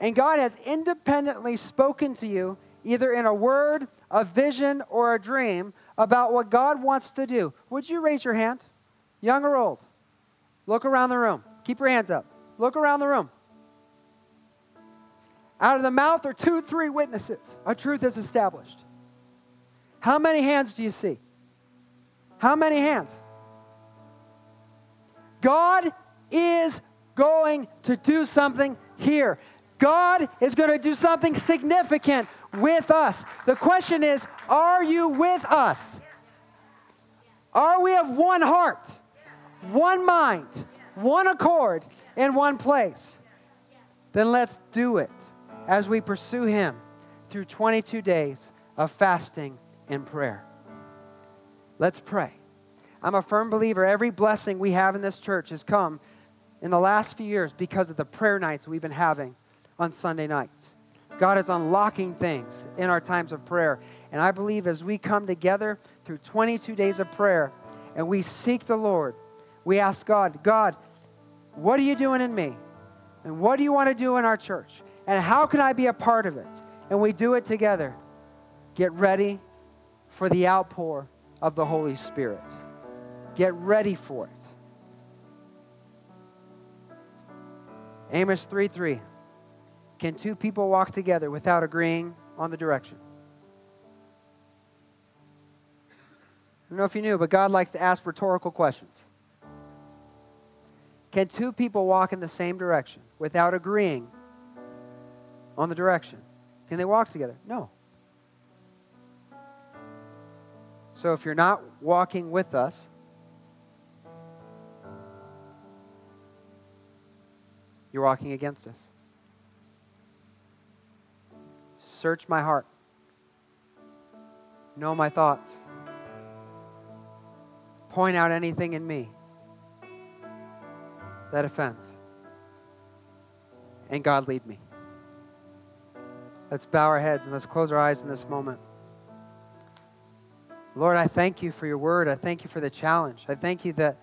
and God has independently spoken to you, either in a word, a vision, or a dream about what God wants to do, would you raise your hand? Young or old? Look around the room. Keep your hands up. Look around the room. Out of the mouth are two, three witnesses. A truth is established. How many hands do you see? How many hands? God is going to do something here. God is going to do something significant with us. The question is are you with us? Are we of one heart? one mind, one accord, in one place, then let's do it as we pursue Him through 22 days of fasting and prayer. Let's pray. I'm a firm believer every blessing we have in this church has come in the last few years because of the prayer nights we've been having on Sunday nights. God is unlocking things in our times of prayer. And I believe as we come together through 22 days of prayer and we seek the Lord, we ask God, God, what are you doing in me? And what do you want to do in our church? And how can I be a part of it? And we do it together. Get ready for the outpour of the Holy Spirit. Get ready for it. Amos 3 3. Can two people walk together without agreeing on the direction? I don't know if you knew, but God likes to ask rhetorical questions. Can two people walk in the same direction without agreeing on the direction? Can they walk together? No. So if you're not walking with us, you're walking against us. Search my heart. know my thoughts, point out anything in me that offends. And God, lead me. Let's bow our heads and let's close our eyes in this moment. Lord, I thank you for your word. I thank you for the challenge. I thank you that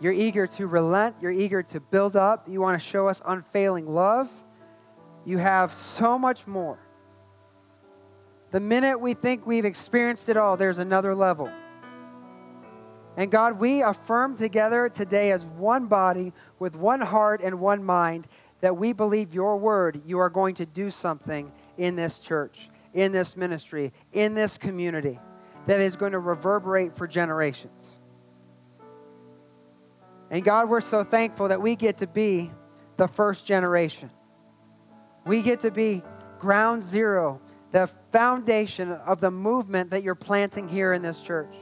you're eager to relent, you're eager to build up, you want to show us unfailing love. You have so much more. The minute we think we've experienced it all, there's another level. And God, we affirm together today as one body with one heart and one mind that we believe your word, you are going to do something in this church, in this ministry, in this community that is going to reverberate for generations. And God, we're so thankful that we get to be the first generation. We get to be ground zero, the foundation of the movement that you're planting here in this church.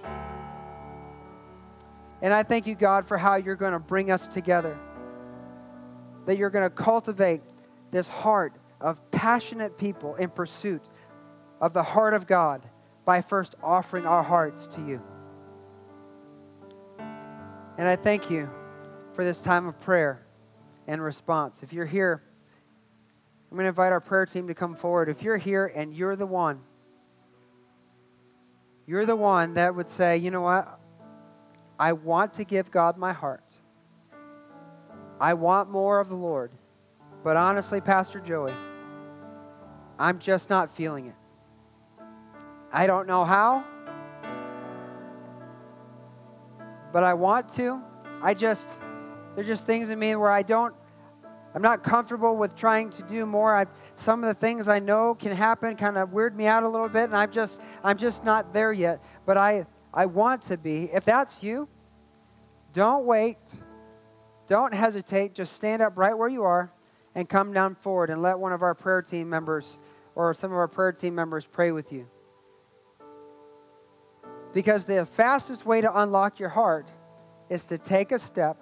And I thank you, God, for how you're going to bring us together that you're going to cultivate this heart of passionate people in pursuit of the heart of God by first offering our hearts to you. And I thank you for this time of prayer and response. If you're here, I'm going to invite our prayer team to come forward. If you're here and you're the one, you're the one that would say, you know what? I want to give God my heart. I want more of the Lord. But honestly, Pastor Joey, I'm just not feeling it. I don't know how, but I want to. I just, there's just things in me where I don't, I'm not comfortable with trying to do more. I, some of the things I know can happen kind of weird me out a little bit, and I'm just, I'm just not there yet. But I, I want to be. If that's you, don't wait. Don't hesitate. Just stand up right where you are and come down forward and let one of our prayer team members or some of our prayer team members pray with you. Because the fastest way to unlock your heart is to take a step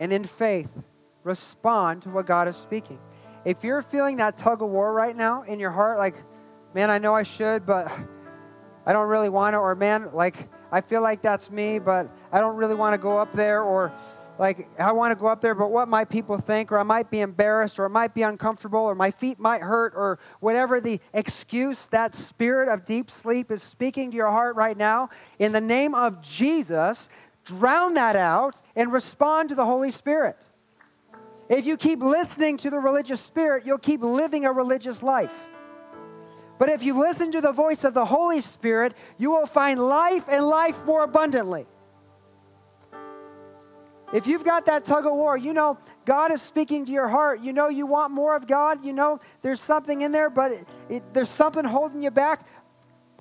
and in faith respond to what God is speaking. If you're feeling that tug of war right now in your heart, like, man, I know I should, but I don't really want to, or man, like, I feel like that's me, but I don't really want to go up there, or like I want to go up there, but what might people think, or I might be embarrassed, or I might be uncomfortable, or my feet might hurt, or whatever the excuse that spirit of deep sleep is speaking to your heart right now, in the name of Jesus, drown that out and respond to the Holy Spirit. If you keep listening to the religious spirit, you'll keep living a religious life. But if you listen to the voice of the Holy Spirit, you will find life and life more abundantly. If you've got that tug of war, you know God is speaking to your heart. You know you want more of God. You know there's something in there, but it, it, there's something holding you back.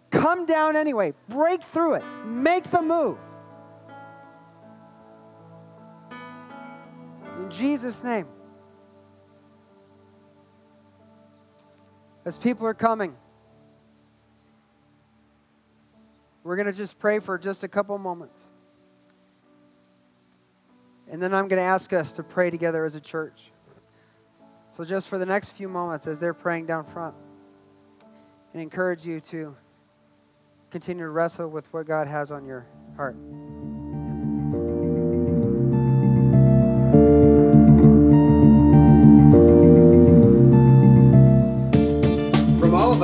Come down anyway. Break through it. Make the move. In Jesus' name. As people are coming, we're going to just pray for just a couple moments. And then I'm going to ask us to pray together as a church. So, just for the next few moments, as they're praying down front, and encourage you to continue to wrestle with what God has on your heart.